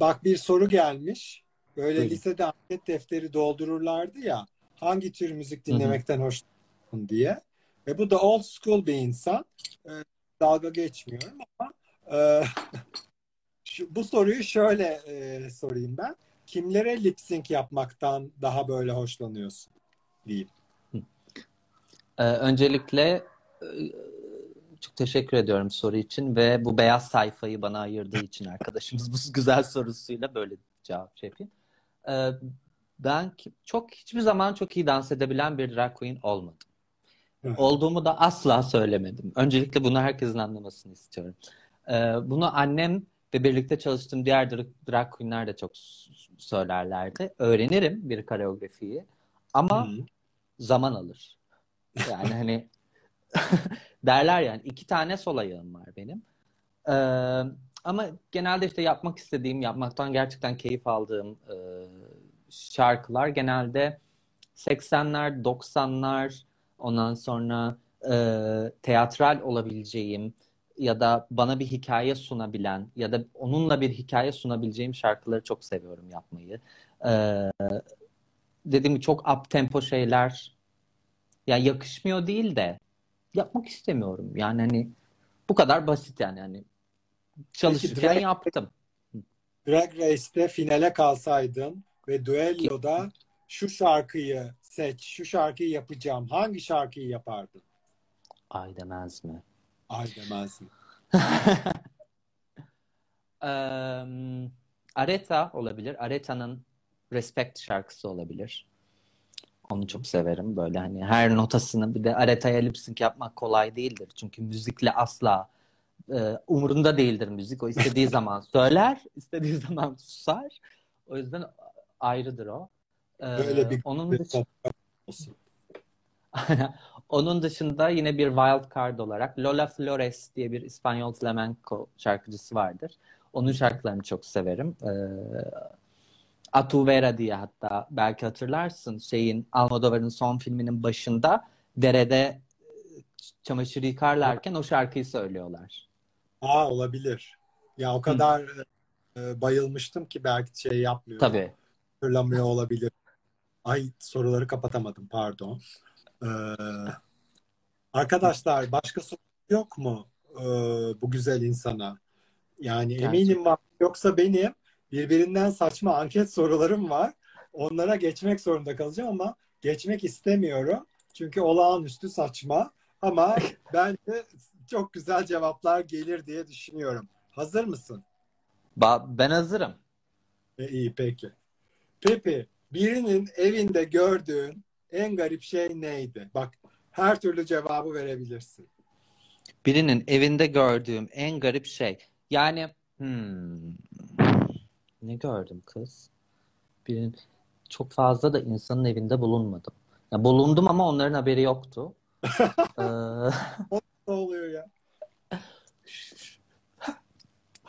Bak bir soru gelmiş. Böyle Buyurun. lisede anket defteri doldururlardı ya. hangi tür müzik dinlemekten hoşlanıyorsun diye. Ve bu da old school bir insan. E, dalga geçmiyorum ama e, şu, bu soruyu şöyle e, sorayım ben. Kimlere lip sync yapmaktan daha böyle hoşlanıyorsun diyeyim. Ee, öncelikle çok teşekkür ediyorum soru için ve bu beyaz sayfayı bana ayırdığı için arkadaşımız bu güzel sorusuyla böyle cevap şey yapayım. Ee, ben çok hiçbir zaman çok iyi dans edebilen bir drag queen olmadım. Olduğumu da asla söylemedim. Öncelikle bunu herkesin anlamasını istiyorum. Ee, bunu annem ve birlikte çalıştığım diğer drag, queenler de çok söylerlerdi. Öğrenirim bir koreografiyi ama Hı. zaman alır. Yani hani derler yani iki tane sol ayağım var benim. Ee, ama genelde işte yapmak istediğim, yapmaktan gerçekten keyif aldığım e, şarkılar genelde 80'ler, 90'lar, ondan sonra e, teatral olabileceğim ya da bana bir hikaye sunabilen ya da onunla bir hikaye sunabileceğim şarkıları çok seviyorum yapmayı. Ee, dediğim gibi çok up tempo şeyler ya yakışmıyor değil de yapmak istemiyorum. Yani hani bu kadar basit yani hani çalışırken drag- yaptım. Drag Race'te finale kalsaydın ve düelloda şu şarkıyı seç, şu şarkıyı yapacağım. Hangi şarkıyı yapardın? Ay demez mi? Ay demezsin. Eee, Aretha olabilir. Aretha'nın Respect şarkısı olabilir. Onu çok severim. Böyle hani her notasını bir de Aretha'ya lip sync yapmak kolay değildir. Çünkü müzikle asla e, umurunda değildir müzik. O istediği zaman söyler, istediği zaman susar. O yüzden ayrıdır o. Ee, Böyle bir onun dışında olsun. Onun dışında yine bir wild card olarak Lola Flores diye bir İspanyol flamenco şarkıcısı vardır. Onun şarkılarını çok severim. Ee, Atu Vera diye hatta belki hatırlarsın şeyin Almodovar'ın son filminin başında derede e, çamaşır yıkarlarken o şarkıyı söylüyorlar. Aa olabilir. Ya o kadar e, bayılmıştım ki belki şey yapmıyor. Tabii. Hatırlamıyor olabilir. Ay soruları kapatamadım pardon. Ee, arkadaşlar başka soru yok mu ee, bu güzel insana? Yani Gerçekten. eminim var. Yoksa benim birbirinden saçma anket sorularım var. Onlara geçmek zorunda kalacağım ama geçmek istemiyorum. Çünkü olağanüstü saçma. Ama bence çok güzel cevaplar gelir diye düşünüyorum. Hazır mısın? Ba- ben hazırım. E, iyi peki. Pepe, birinin evinde gördüğün en garip şey neydi? Bak her türlü cevabı verebilirsin. Birinin evinde gördüğüm en garip şey. Yani hmm, ne gördüm kız? Birinin çok fazla da insanın evinde bulunmadım. Ya bulundum ama onların haberi yoktu. Ee, Ne oluyor ya?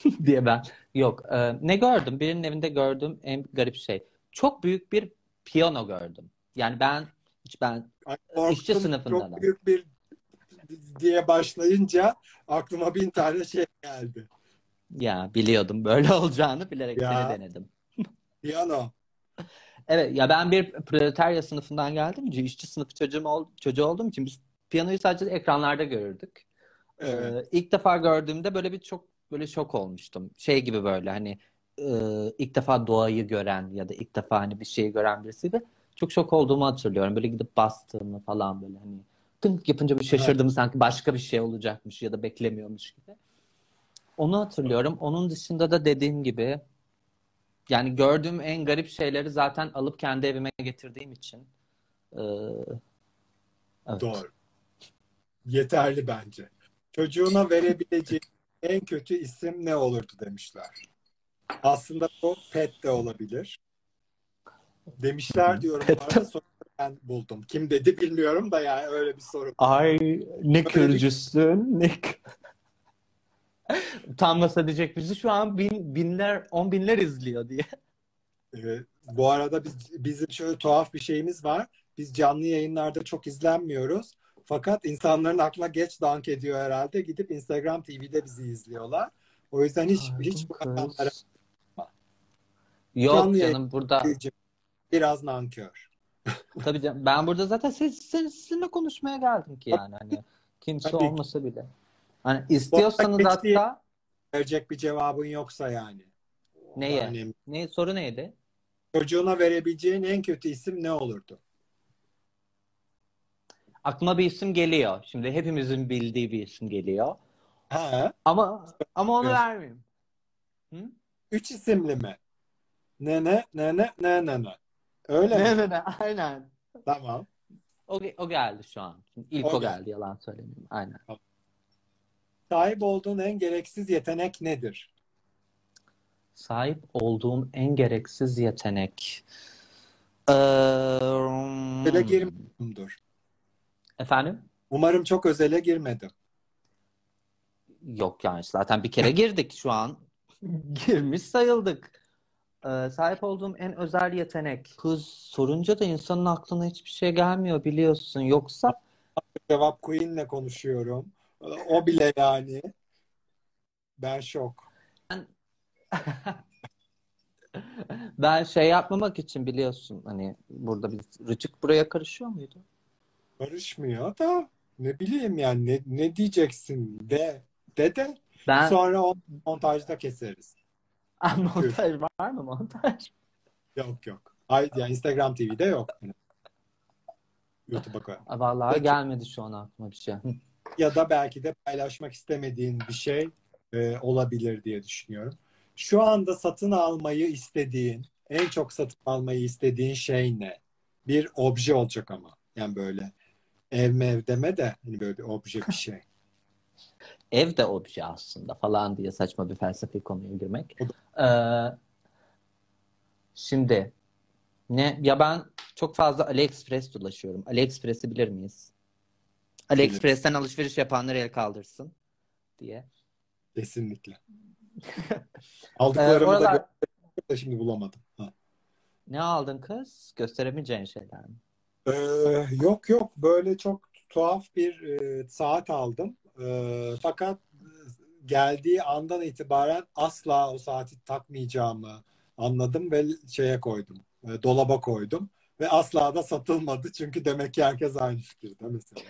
diye ben. Yok. e, ne gördüm? Birinin evinde gördüğüm en garip şey. Çok büyük bir piyano gördüm. Yani ben hiç ben Ay, İşçi korktum. sınıfından Çok büyük bir diye başlayınca aklıma bin tane şey geldi. Ya biliyordum böyle olacağını bilerek Ya. seni denedim. Piyano. Evet ya ben bir proletarya sınıfından geldim. işçi sınıfı çocuğum ol, çocuğu olduğum için biz piyanoyu sadece ekranlarda görürdük. Evet. Ee, ilk defa gördüğümde böyle bir çok böyle şok olmuştum. Şey gibi böyle hani e, ilk defa doğayı gören ya da ilk defa hani bir şeyi gören birisiydi. Çok şok olduğumu hatırlıyorum. Böyle gidip bastığımı falan böyle hani tınk yapınca bir şaşırdım sanki başka bir şey olacakmış ya da beklemiyormuş gibi. Onu hatırlıyorum. Onun dışında da dediğim gibi yani gördüğüm en garip şeyleri zaten alıp kendi evime getirdiğim için e, evet. Doğru. Yeterli bence. Çocuğuna verebileceği en kötü isim ne olurdu demişler. Aslında bu pet de olabilir. Demişler diyorum. Pet sonra ben buldum. Kim dedi bilmiyorum da yani öyle bir soru. Ay ne kırıcısın ne Utanmasa diyecek bizi şu an bin, binler on binler izliyor diye. Ee, bu arada biz, bizim şöyle tuhaf bir şeyimiz var. Biz canlı yayınlarda çok izlenmiyoruz. Fakat insanların aklına geç dank ediyor herhalde. Gidip Instagram TV'de bizi izliyorlar. O yüzden hiç hiç bu rakamlara Yok Canlı canım burada biraz nankör. Tabii canım. Ben burada zaten siz, siz- sizinle konuşmaya geldim ki yani hani kimse Tabii olmasa bile. Hani istiyorsanız Peki- hatta Verecek bir cevabın yoksa yani. Neye? Yani ne soru neydi? çocuğuna verebileceğin en kötü isim ne olurdu? Aklıma bir isim geliyor. Şimdi hepimizin bildiği bir isim geliyor. Ha, Ama ama onu vermeyeyim. Hı? üç isimli mi? Ne ne ne ne ne ne ne. Öyle mi? Ne ne ne aynen. Tamam. O, o geldi şu an. Şimdi İlk O o, geldi. geldi yalan söylemeyeyim. Aynen. Sahip olduğun en gereksiz yetenek nedir? Sahip olduğum en gereksiz yetenek. Ee, Öyle girmiyorumdur. Efendim? Umarım çok özele girmedim. Yok yani zaten bir kere girdik şu an. Girmiş sayıldık. Ee, sahip olduğum en özel yetenek. Kız sorunca da insanın aklına hiçbir şey gelmiyor biliyorsun. Yoksa Cevap Queen'le konuşuyorum. O bile yani. Ben şok. ben şey yapmamak için biliyorsun hani burada bir rıcık buraya karışıyor muydu? Karışmıyor da ne bileyim yani ne, ne diyeceksin de de de Ben sonra o montajda keseriz. Ah, montaj var mı montaj? Yok yok. Ay, yani Instagram TV'de yok. YouTube'a koy. Aa, Vallahi Peki. gelmedi şu an aklıma bir şey. Ya da belki de paylaşmak istemediğin bir şey e, olabilir diye düşünüyorum. Şu anda satın almayı istediğin, en çok satın almayı istediğin şey ne? Bir obje olacak ama. Yani böyle ev mev deme de hani böyle bir obje bir şey. Ev de obje aslında falan diye saçma bir felsefi konuya girmek. Ee, şimdi ne ya ben çok fazla AliExpress dolaşıyorum. AliExpress'i bilir miyiz? AliExpress'ten alışveriş yapanlar el kaldırsın diye. Kesinlikle. Ee, Aldıklarımı da oralar- gö- da şimdi bulamadım. Ha. Ne aldın kız? Gösteremeyeceğin şeyler mi? Ee, yok yok böyle çok tuhaf bir e, saat aldım. Ee, fakat e, geldiği andan itibaren asla o saati takmayacağımı anladım ve şeye koydum. e, dolaba koydum ve asla da satılmadı çünkü demek ki herkes aynı fikirde mesela.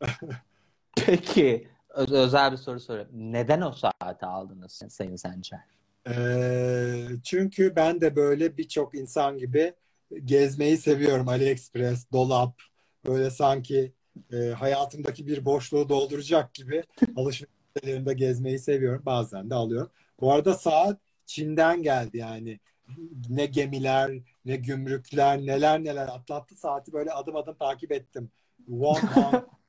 Peki özel bir soru sorayım. Neden o saati aldınız Sayın Sencer? Ee, çünkü ben de böyle birçok insan gibi gezmeyi seviyorum. AliExpress, dolap, böyle sanki e, hayatımdaki bir boşluğu dolduracak gibi alışveriş sitelerinde gezmeyi seviyorum. Bazen de alıyorum. Bu arada saat Çin'den geldi yani. Ne gemiler, ne gümrükler, neler neler atlattı saati böyle adım adım takip ettim. Wuhan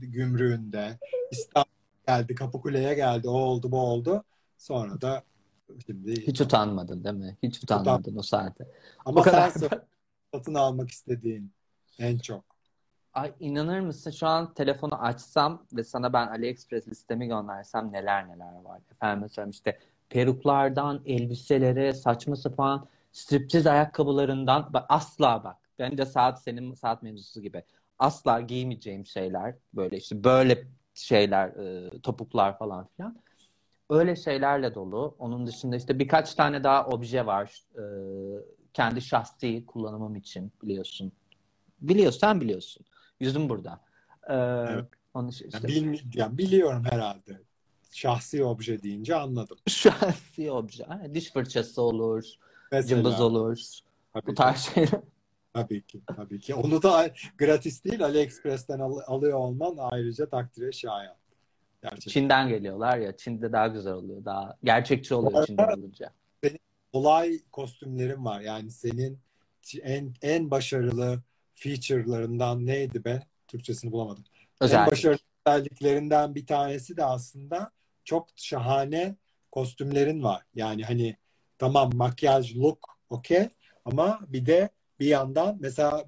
gümrüğünde, İstanbul geldi, Kapıkule'ye geldi, o oldu, bu oldu. Sonra da şimdi Hiç utanmadın değil mi? Hiç utanmadın o saate. ama O kadar. sen satın almak istediğin en çok. Ay inanır mısın şu an telefonu açsam ve sana ben AliExpress listemi göndersem neler neler var. Efendim söyleyeyim işte peruklardan elbiselere saçma sapan striptiz ayakkabılarından bak asla bak. Bence saat senin saat mevzusu gibi. Asla giymeyeceğim şeyler böyle işte böyle şeyler e, topuklar falan filan. Öyle şeylerle dolu. Onun dışında işte birkaç tane daha obje var. E, kendi şahsi kullanımım için biliyorsun. Biliyorsun sen biliyorsun. Yüzüm burada. Ee, Evet. onu işte, Yani bilmi- yani biliyorum herhalde. Şahsi obje deyince anladım. şahsi obje. Diş fırçası olur, Mesela, cımbız olur. tabii Bu tarz şeyler. Tabii ki, tabii ki. Onu da gratis değil AliExpress'ten al- alıyor olman ayrıca takdire şayan. Gerçekten. Çin'den geliyorlar ya. Çin'de daha güzel oluyor. Daha gerçekçi oluyor Çin'den alınca. olay kostümlerin var. Yani senin en en başarılı feature'larından neydi be? Türkçesini bulamadım. En Özellikle. başarılı özelliklerinden bir tanesi de aslında çok şahane kostümlerin var. Yani hani tamam makyaj look okey ama bir de bir yandan mesela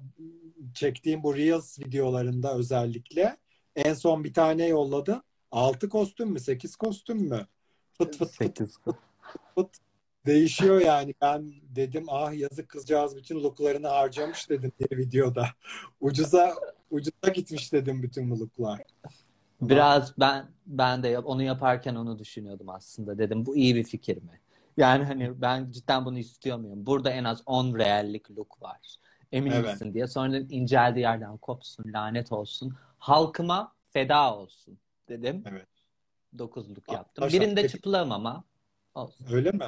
çektiğim bu Reels videolarında özellikle en son bir tane yolladı. 6 kostüm mü 8 kostüm mü? Fıt fıt fıt Sekiz. değişiyor yani. Ben dedim ah yazık kızcağız bütün looklarını harcamış dedim bir videoda. Ucuza ucuza gitmiş dedim bütün bu looklar. Biraz ben ben de onu yaparken onu düşünüyordum aslında. Dedim bu iyi bir fikir mi? Yani hani ben cidden bunu istiyor muyum? Burada en az 10 reallik look var. Emin Evet. misin diye. Sonra inceldiği yerden kopsun, lanet olsun. Halkıma feda olsun dedim. Evet. Dokuzluk yaptım. Arkadaşlar, Birinde peki- çıplığım ama olsun. Öyle mi?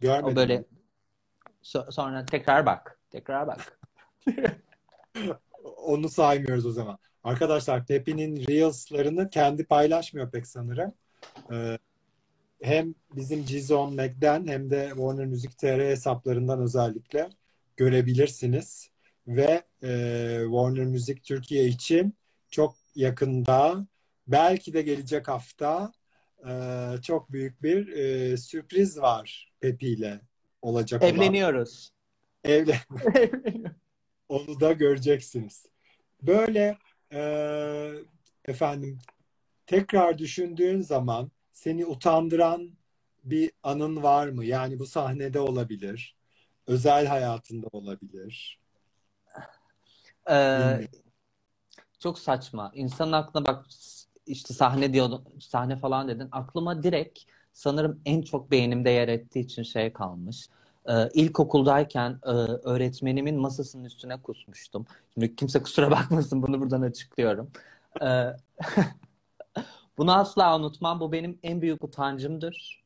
Görmedim. O böyle So- sonra tekrar bak. Tekrar bak. Onu saymıyoruz o zaman. Arkadaşlar Pepi'nin Reels'larını kendi paylaşmıyor pek sanırım. Ee, hem bizim Gizon Mac'den hem de Warner Music TR hesaplarından özellikle görebilirsiniz. Ve e, Warner Music Türkiye için çok yakında belki de gelecek hafta e, çok büyük bir e, sürpriz var Pepi ile olacak olan. Evleniyoruz. Evlen Onu da göreceksiniz. Böyle e, efendim tekrar düşündüğün zaman seni utandıran bir anın var mı? Yani bu sahnede olabilir. Özel hayatında olabilir. Ee, çok saçma. İnsanın aklına bak işte sahne diyordun, sahne falan dedin. Aklıma direkt sanırım en çok beynimde yer ettiği için şey kalmış. Ee, ilkokuldayken e, öğretmenimin masasının üstüne kusmuştum. Şimdi kimse kusura bakmasın bunu buradan açıklıyorum. Ee, bunu asla unutmam. Bu benim en büyük utancımdır.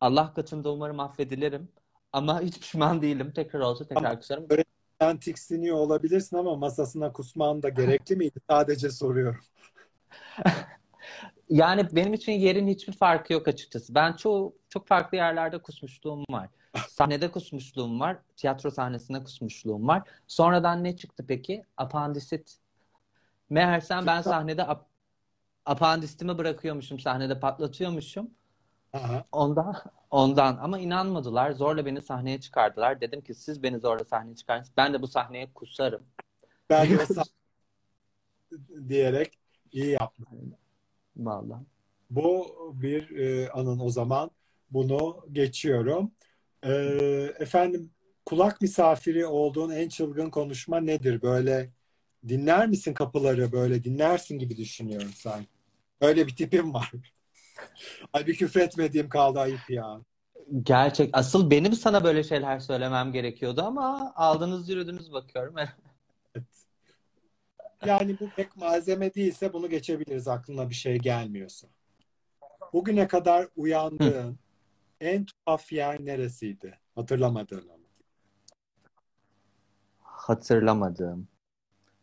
Allah katında umarım affedilirim. Ama hiç pişman değilim. Tekrar olsa tekrar kusarım. Sen tiksiniyor olabilirsin ama masasına kusman da gerekli miydi? Sadece soruyorum. Yani benim için yerin hiçbir farkı yok açıkçası. Ben çoğu çok farklı yerlerde kusmuşluğum var. Sahnede kusmuşluğum var. Tiyatro sahnesinde kusmuşluğum var. Sonradan ne çıktı peki? Apandisit. Meğersem ben sahnede ap apandisitimi bırakıyormuşum. Sahnede patlatıyormuşum. Aha. Ondan ondan ama inanmadılar. Zorla beni sahneye çıkardılar. Dedim ki siz beni zorla sahneye çıkarın. Ben de bu sahneye kusarım. Ben de diyerek iyi yaptın. Vallahi. Bu bir e, anın o zaman. Bunu geçiyorum. E, efendim kulak misafiri olduğun en çılgın konuşma nedir? Böyle dinler misin kapıları böyle dinlersin gibi düşünüyorum sanki. Öyle bir tipim var. Ay bir küfretmediğim kaldı ayıp ya. Gerçek. Asıl benim sana böyle şeyler söylemem gerekiyordu ama aldınız yürüdünüz bakıyorum. Yani bu pek malzeme değilse bunu geçebiliriz aklına bir şey gelmiyorsa. Bugüne kadar uyandığın en tuhaf yer neresiydi? Hatırlamadığın ama. Hatırlamadım.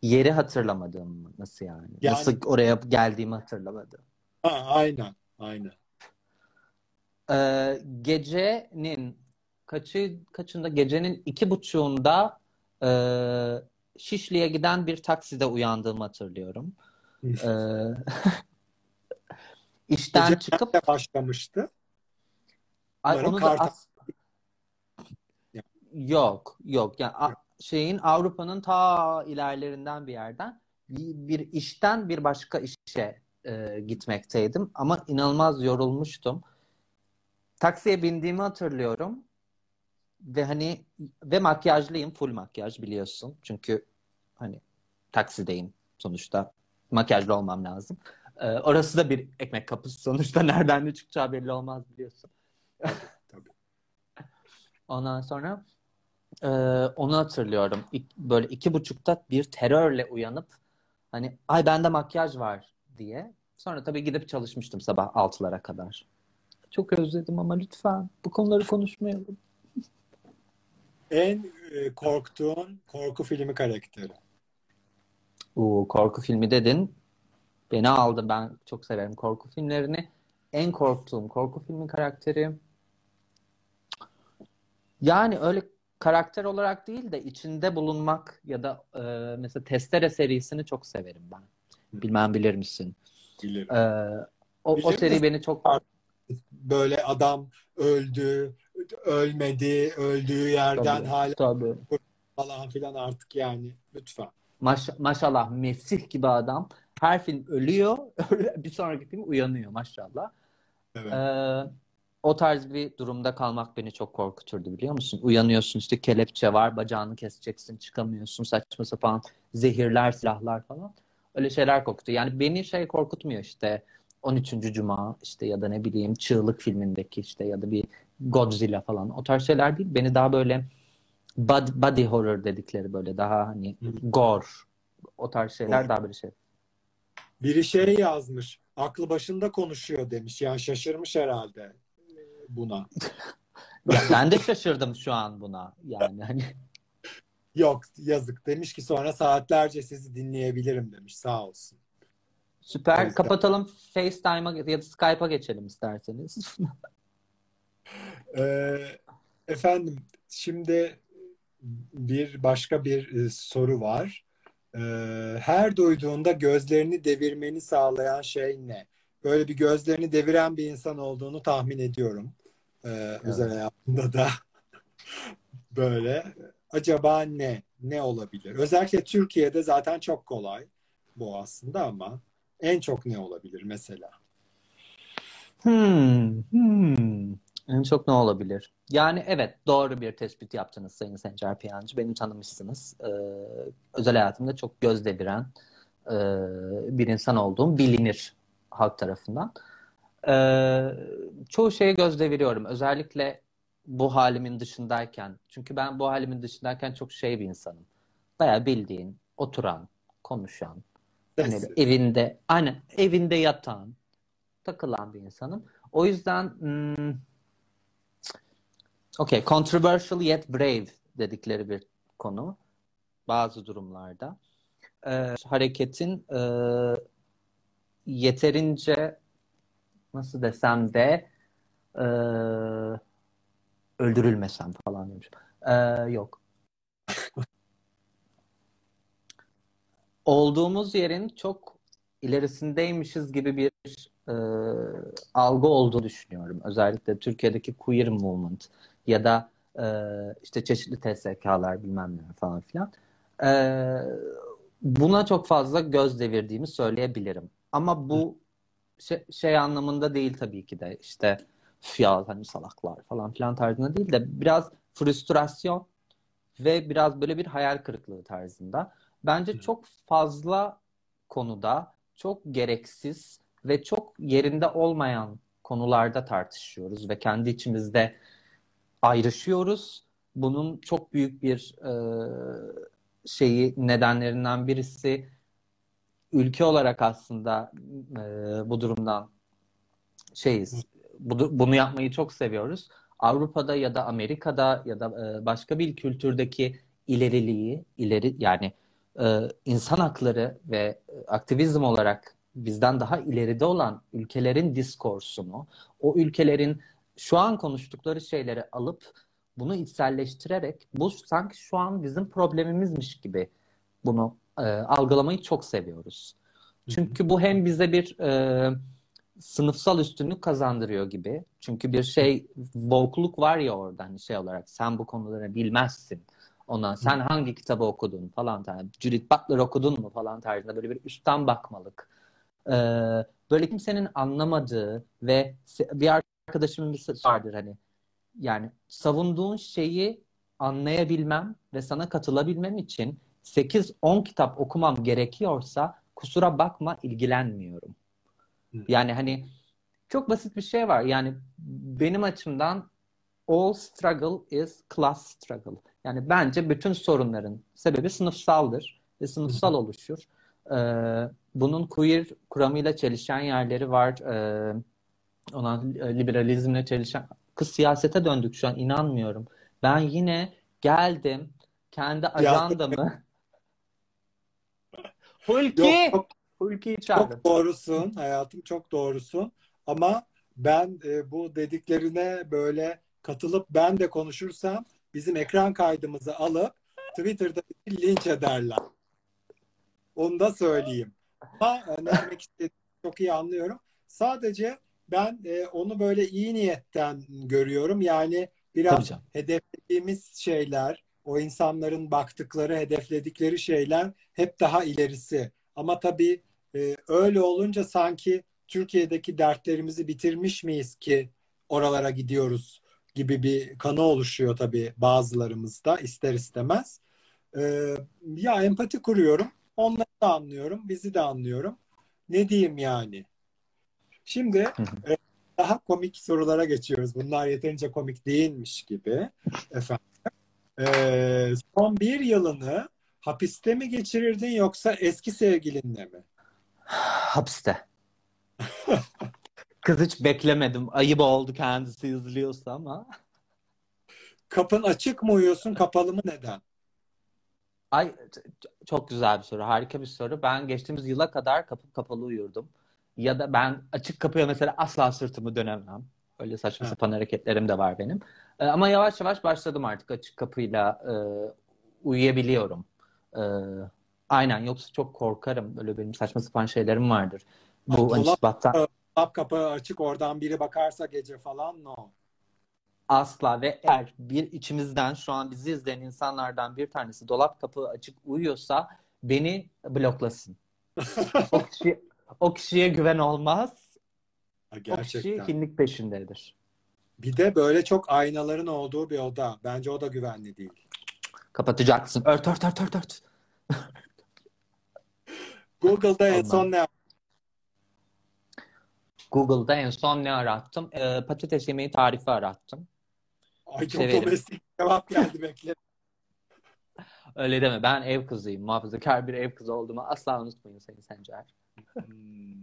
Yeri hatırlamadım mı? Nasıl yani? Yani- Nasıl oraya geldiğimi hatırlamadım. Ha, aynen, aynen. Ee, gecenin kaçı kaçında gecenin iki buçuğunda e, Şişli'ye giden bir takside uyandığımı hatırlıyorum. Ee, işten Gece çıkıp başlamıştı? Ay, Umarım onu da as- yok yok yani a- şeyin Avrupa'nın ta ilerlerinden bir yerden bir, işten bir başka işe e, gitmekteydim ama inanılmaz yorulmuştum. Taksiye bindiğimi hatırlıyorum ve hani ve makyajlıyım full makyaj biliyorsun çünkü hani taksideyim sonuçta makyajlı olmam lazım. E, orası da bir ekmek kapısı sonuçta nereden ne çıkacağı belli olmaz biliyorsun. Tabii. Ondan sonra e, onu hatırlıyorum. İk- böyle iki buçukta bir terörle uyanıp hani ay bende makyaj var diye. Sonra tabii gidip çalışmıştım sabah altılara kadar. Çok özledim ama lütfen bu konuları konuşmayalım. En e, korktuğun korku filmi karakteri. Oo, korku filmi dedin. Beni aldı. Ben çok severim korku filmlerini. En korktuğum korku filmi karakteri yani öyle karakter olarak değil de içinde bulunmak ya da e, mesela Testere serisini çok severim ben. Bilmem bilir misin? Bilirim. E, o, o Bilir seri misin? beni çok Böyle adam öldü, ölmedi, öldüğü yerden tabii, hala tabii. falan filan artık yani. Lütfen. Maş, maşallah Mesih gibi adam. Her film ölüyor. bir sonraki film uyanıyor maşallah. Evet. Ee, o tarz bir durumda kalmak beni çok korkuturdu biliyor musun? Uyanıyorsun işte kelepçe var, bacağını keseceksin, çıkamıyorsun, saçma sapan zehirler, silahlar falan. Öyle şeyler korkutuyor. Yani beni şey korkutmuyor işte 13. Cuma işte ya da ne bileyim Çığlık filmindeki işte ya da bir Godzilla falan o tarz şeyler değil. Beni daha böyle body, body horror dedikleri böyle daha hani gore o tarz şeyler daha bir şey. Biri şey yazmış. Aklı başında konuşuyor demiş. Yani şaşırmış herhalde buna. Ya ben de şaşırdım şu an buna. Yani hani Yok yazık demiş ki sonra saatlerce sizi dinleyebilirim demiş. Sağ olsun. süper. Evet. Kapatalım FaceTime'a ya da Skype'a geçelim isterseniz. Ee, efendim şimdi bir başka bir e, soru var. Ee, her duyduğunda gözlerini devirmeni sağlayan şey ne? Böyle bir gözlerini deviren bir insan olduğunu tahmin ediyorum. Ee, özel hayatında da böyle. Acaba ne? Ne olabilir? Özellikle Türkiye'de zaten çok kolay bu aslında ama en çok ne olabilir mesela? Hmm, hmm. En çok ne olabilir? Yani evet doğru bir tespit yaptınız Sayın Sencer Piyancı. Beni tanımışsınız. Ee, özel hayatımda çok göz deviren e, bir insan olduğum bilinir halk tarafından. Ee, çoğu şeye göz deviriyorum. Özellikle bu halimin dışındayken. Çünkü ben bu halimin dışındayken çok şey bir insanım. Bayağı bildiğin, oturan, konuşan, hani evinde, aynen evinde yatan, takılan bir insanım. O yüzden hmm, okay, controversial yet brave dedikleri bir konu bazı durumlarda. Ee, hareketin e, yeterince nasıl desem de e, öldürülmesem falan demiş. Ee, yok. Olduğumuz yerin çok ilerisindeymişiz gibi bir e, algı olduğunu düşünüyorum. Özellikle Türkiye'deki queer movement ya da e, işte çeşitli TSK'lar bilmem ne falan filan. E, buna çok fazla göz devirdiğimi söyleyebilirim. Ama bu şey, şey anlamında değil tabii ki de işte "Üf ya hani salaklar falan filan tarzında değil de biraz frustrasyon ve biraz böyle bir hayal kırıklığı tarzında. Bence çok fazla konuda çok gereksiz ve çok yerinde olmayan konularda tartışıyoruz ve kendi içimizde ayrışıyoruz. Bunun çok büyük bir e, şeyi nedenlerinden birisi ülke olarak aslında e, bu durumdan şeyiz. Bu, bunu yapmayı çok seviyoruz. Avrupa'da ya da Amerika'da ya da e, başka bir kültürdeki ileriliği, ileri yani e, insan hakları ve aktivizm olarak bizden daha ileride olan ülkelerin diskorsunu, o ülkelerin şu an konuştukları şeyleri alıp bunu içselleştirerek bu sanki şu an bizim problemimizmiş gibi bunu e, algılamayı çok seviyoruz. Çünkü bu hem bize bir e, sınıfsal üstünlük kazandırıyor gibi. Çünkü bir şey woke'luk var ya orada hani şey olarak sen bu konuları bilmezsin. Ondan sen hangi kitabı okudun falan tarzında. Judith Butler okudun mu falan tarzında böyle bir üstten bakmalık. Ee, böyle kimsenin anlamadığı ve bir arkadaşımın bir sözü vardır hani yani savunduğun şeyi anlayabilmem ve sana katılabilmem için 8-10 kitap okumam gerekiyorsa kusura bakma ilgilenmiyorum. Hı. Yani hani çok basit bir şey var. Yani benim açımdan all struggle is class struggle. Yani bence bütün sorunların sebebi sınıfsaldır ve sınıfsal oluşur. Ee, bunun queer kuramıyla çelişen yerleri var. Ee, ona liberalizmle çelişen. Kız siyasete döndük şu an inanmıyorum. Ben yine geldim kendi ajandamı Hulki! Yok, çok, Hulki'yi çağırdım. çok doğrusun hayatım çok doğrusun ama ben e, bu dediklerine böyle katılıp ben de konuşursam bizim ekran kaydımızı alıp Twitter'da bizi linç ederler. Onu da söyleyeyim. Ama e, ne demek istediğimi çok iyi anlıyorum. Sadece ben e, onu böyle iyi niyetten görüyorum. Yani biraz hedeflediğimiz şeyler, o insanların baktıkları, hedefledikleri şeyler hep daha ilerisi. Ama tabii e, öyle olunca sanki Türkiye'deki dertlerimizi bitirmiş miyiz ki oralara gidiyoruz gibi bir kanı oluşuyor tabii bazılarımızda ister istemez. E, ya empati kuruyorum. Onları da anlıyorum, bizi de anlıyorum. Ne diyeyim yani? Şimdi e, daha komik sorulara geçiyoruz. Bunlar yeterince komik değilmiş gibi efendim. Ee, son bir yılını hapiste mi geçirirdin yoksa eski sevgilinle mi? Hapiste. Kız hiç beklemedim. Ayıp oldu kendisi izliyorsa ama. Kapın açık mı uyuyorsun, kapalı mı neden? Ay çok güzel bir soru. Harika bir soru. Ben geçtiğimiz yıla kadar kapı kapalı uyurdum. Ya da ben açık kapıya mesela asla sırtımı dönemem. Öyle saçma Ha. sapan hareketlerim de var benim. Ee, ama yavaş yavaş başladım artık açık kapıyla e, uyuyabiliyorum. Ee, aynen yoksa çok korkarım. Böyle benim saçma sapan şeylerim vardır. Bu hani batta Dolap kapağı açık oradan biri bakarsa gece falan no. asla ve eğer bir içimizden şu an bizi izleyen insanlardan bir tanesi dolap kapağı açık uyuyorsa beni bloklasın. O kişi, o kişiye güven olmaz. Ha, O kişi Gerçekten. hinlik peşindedir. Bir de böyle çok aynaların olduğu bir oda. Bence o da güvenli değil. Kapatacaksın. Ört ört ört ört ört. Google'da en son ne Google'da en son ne arattım? Ee, patates yemeği tarifi arattım. Ay çok domestik cevap geldi bekle. Öyle deme. Ben ev kızıyım. Muhafazakar bir ev kızı olduğumu asla unutmayın Sayın Sencer. Hmm.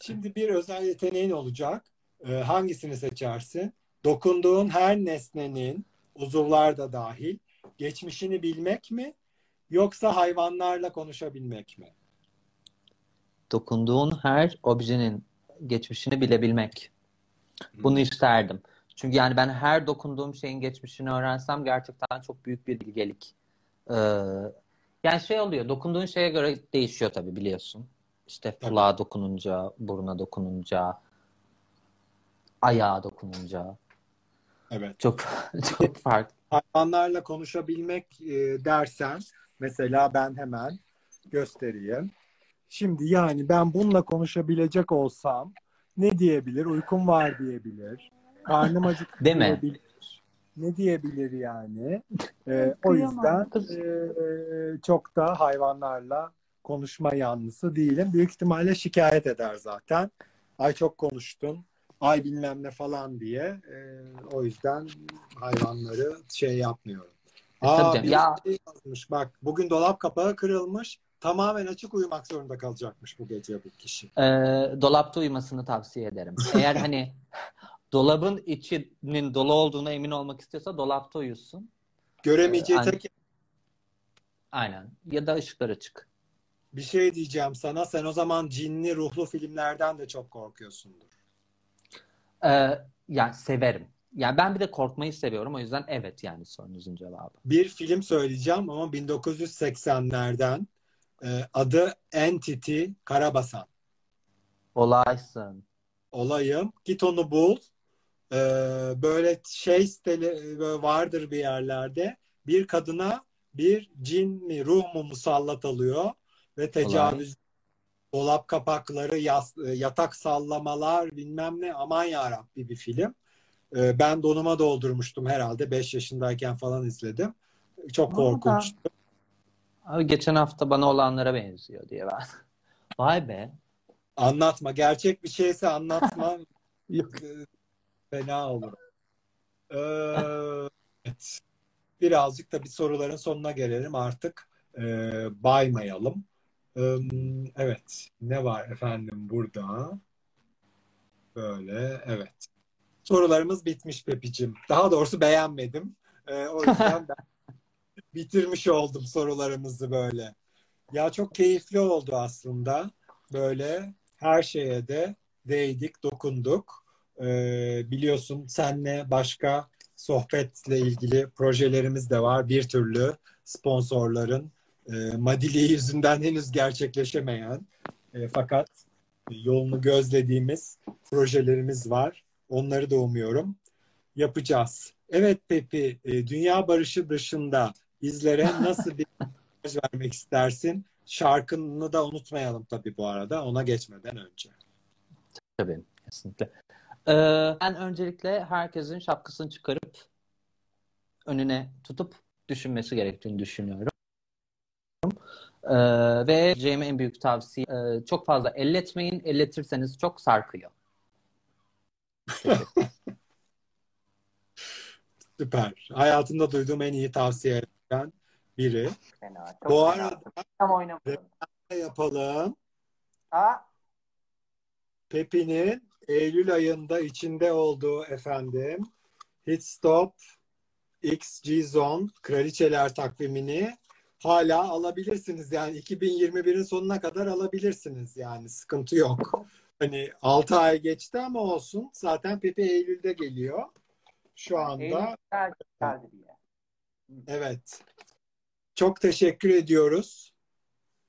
Şimdi bir özel yeteneğin olacak. Ee, hangisini seçersin? Dokunduğun her nesnenin, uzuvlar da dahil, geçmişini bilmek mi? Yoksa hayvanlarla konuşabilmek mi? Dokunduğun her objenin geçmişini bilebilmek. Bunu isterdim. Çünkü yani ben her dokunduğum şeyin geçmişini öğrensem gerçekten çok büyük bir bilgelik. Ee, yani şey oluyor, dokunduğun şeye göre değişiyor tabii biliyorsun. İşte kulağa dokununca, buruna dokununca, ayağa dokununca Evet. çok çok farklı. Hayvanlarla konuşabilmek e, dersen, mesela ben hemen göstereyim. Şimdi yani ben bununla konuşabilecek olsam ne diyebilir? Uykum var diyebilir. Karnım acıktı Değil mi? diyebilir. Ne diyebilir yani? Ee, o yüzden e, çok da hayvanlarla konuşma yanlısı değilim. Büyük ihtimalle şikayet eder zaten. Ay çok konuştun. Ay bilmem ne falan diye. Ee, o yüzden hayvanları şey yapmıyorum. E, Aa, bir Ya- şey yazmış. Bak bugün dolap kapağı kırılmış. Tamamen açık uyumak zorunda kalacakmış bu gece bu kişi. Ee, dolapta uyumasını tavsiye ederim. Eğer hani dolabın içinin dolu olduğuna emin olmak istiyorsa dolapta uyusun. Göremeyeceği Ee, tek Aynen. Ya da ışıklar açık. Bir şey diyeceğim sana. Sen o zaman cinli ruhlu filmlerden de çok korkuyorsundur. Ee, yani severim. Yani ben bir de korkmayı seviyorum. O yüzden evet yani sorunuzun cevabı. Bir film söyleyeceğim ama 1980'lerden Ee, adı Entity Karabasan. Olaysın. Olayım. Git onu bul. Ee, böyle şey siteli böyle vardır bir yerlerde. Bir kadına bir cin mi ruh mu musallat alıyor ve tecavüz dolap kapakları yas- e, yatak sallamalar bilmem ne aman yarabbi bir film. Ee, ben donuma doldurmuştum herhalde 5 yaşındayken falan izledim. Çok Aa. korkunçtu. Abi geçen hafta bana olanlara benziyor diye ben. Vay be. Anlatma. Gerçek bir şeyse anlatma. Yok. Ee, Fena olur. Ee, evet. Birazcık da bir soruların sonuna gelelim artık. Ee, baymayalım. Evet. Ne var efendim burada? Böyle. Evet. Sorularımız bitmiş Pepicim. Daha doğrusu beğenmedim. Ee, o yüzden ben bitirmiş oldum sorularımızı böyle. Ya çok keyifli oldu aslında. Böyle her şeye de değdik, dokunduk. Ee, biliyorsun senle başka sohbetle ilgili projelerimiz de var. Bir türlü sponsorların e, yüzünden henüz gerçekleşemeyen e, fakat yolunu gözlediğimiz projelerimiz var. Onları da umuyorum yapacağız. Evet Pepi, e, dünya barışı dışında bizlere nasıl bir mesaj vermek istersin? Şarkını da unutmayalım tabii bu arada ona geçmeden önce. Tabii. Kesinlikle. Ee, ben öncelikle herkesin şapkasını çıkarıp önüne tutup düşünmesi gerektiğini düşünüyorum. Ee, ve Cem'e en büyük tavsiye e, çok fazla elletmeyin. Elletirseniz çok sarkıyor. Süper. Hayatımda duyduğum en iyi tavsiyelerden biri. Fena. Çok Bu fena. arada Tam oynamadım. yapalım? Aa, Pepi'nin Eylül ayında içinde olduğu efendim Hit Stop XG Zone Kraliçeler takvimini hala alabilirsiniz. Yani 2021'in sonuna kadar alabilirsiniz yani sıkıntı yok. Hani 6 ay geçti ama olsun. Zaten Pepi Eylül'de geliyor. Şu anda Eylül evet. Çok teşekkür ediyoruz.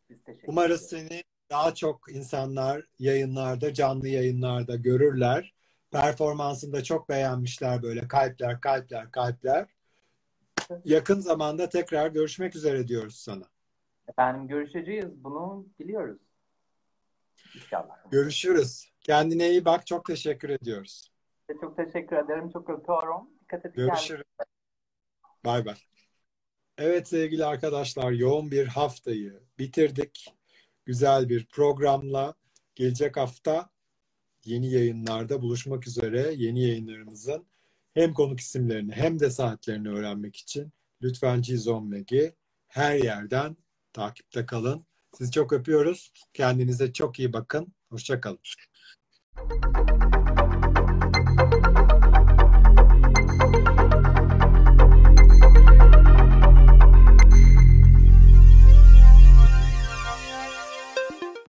Biz teşekkür Umarız seni daha çok insanlar yayınlarda, canlı yayınlarda görürler. Performansını da çok beğenmişler böyle kalpler, kalpler, kalpler. Yakın zamanda tekrar görüşmek üzere diyoruz sana. Efendim görüşeceğiz. Bunu biliyoruz. İnşallah. Görüşürüz. Kendine iyi bak. Çok teşekkür ediyoruz. Çok teşekkür ederim. Çok öpüyorum. Dikkat edin. Görüşürüz. Bay bay. Evet sevgili arkadaşlar yoğun bir haftayı bitirdik. Güzel bir programla gelecek hafta yeni yayınlarda buluşmak üzere yeni yayınlarımızın hem konuk isimlerini hem de saatlerini öğrenmek için lütfen Cizon Meg'i her yerden takipte kalın. Sizi çok öpüyoruz. Kendinize çok iyi bakın. Hoşça kalın.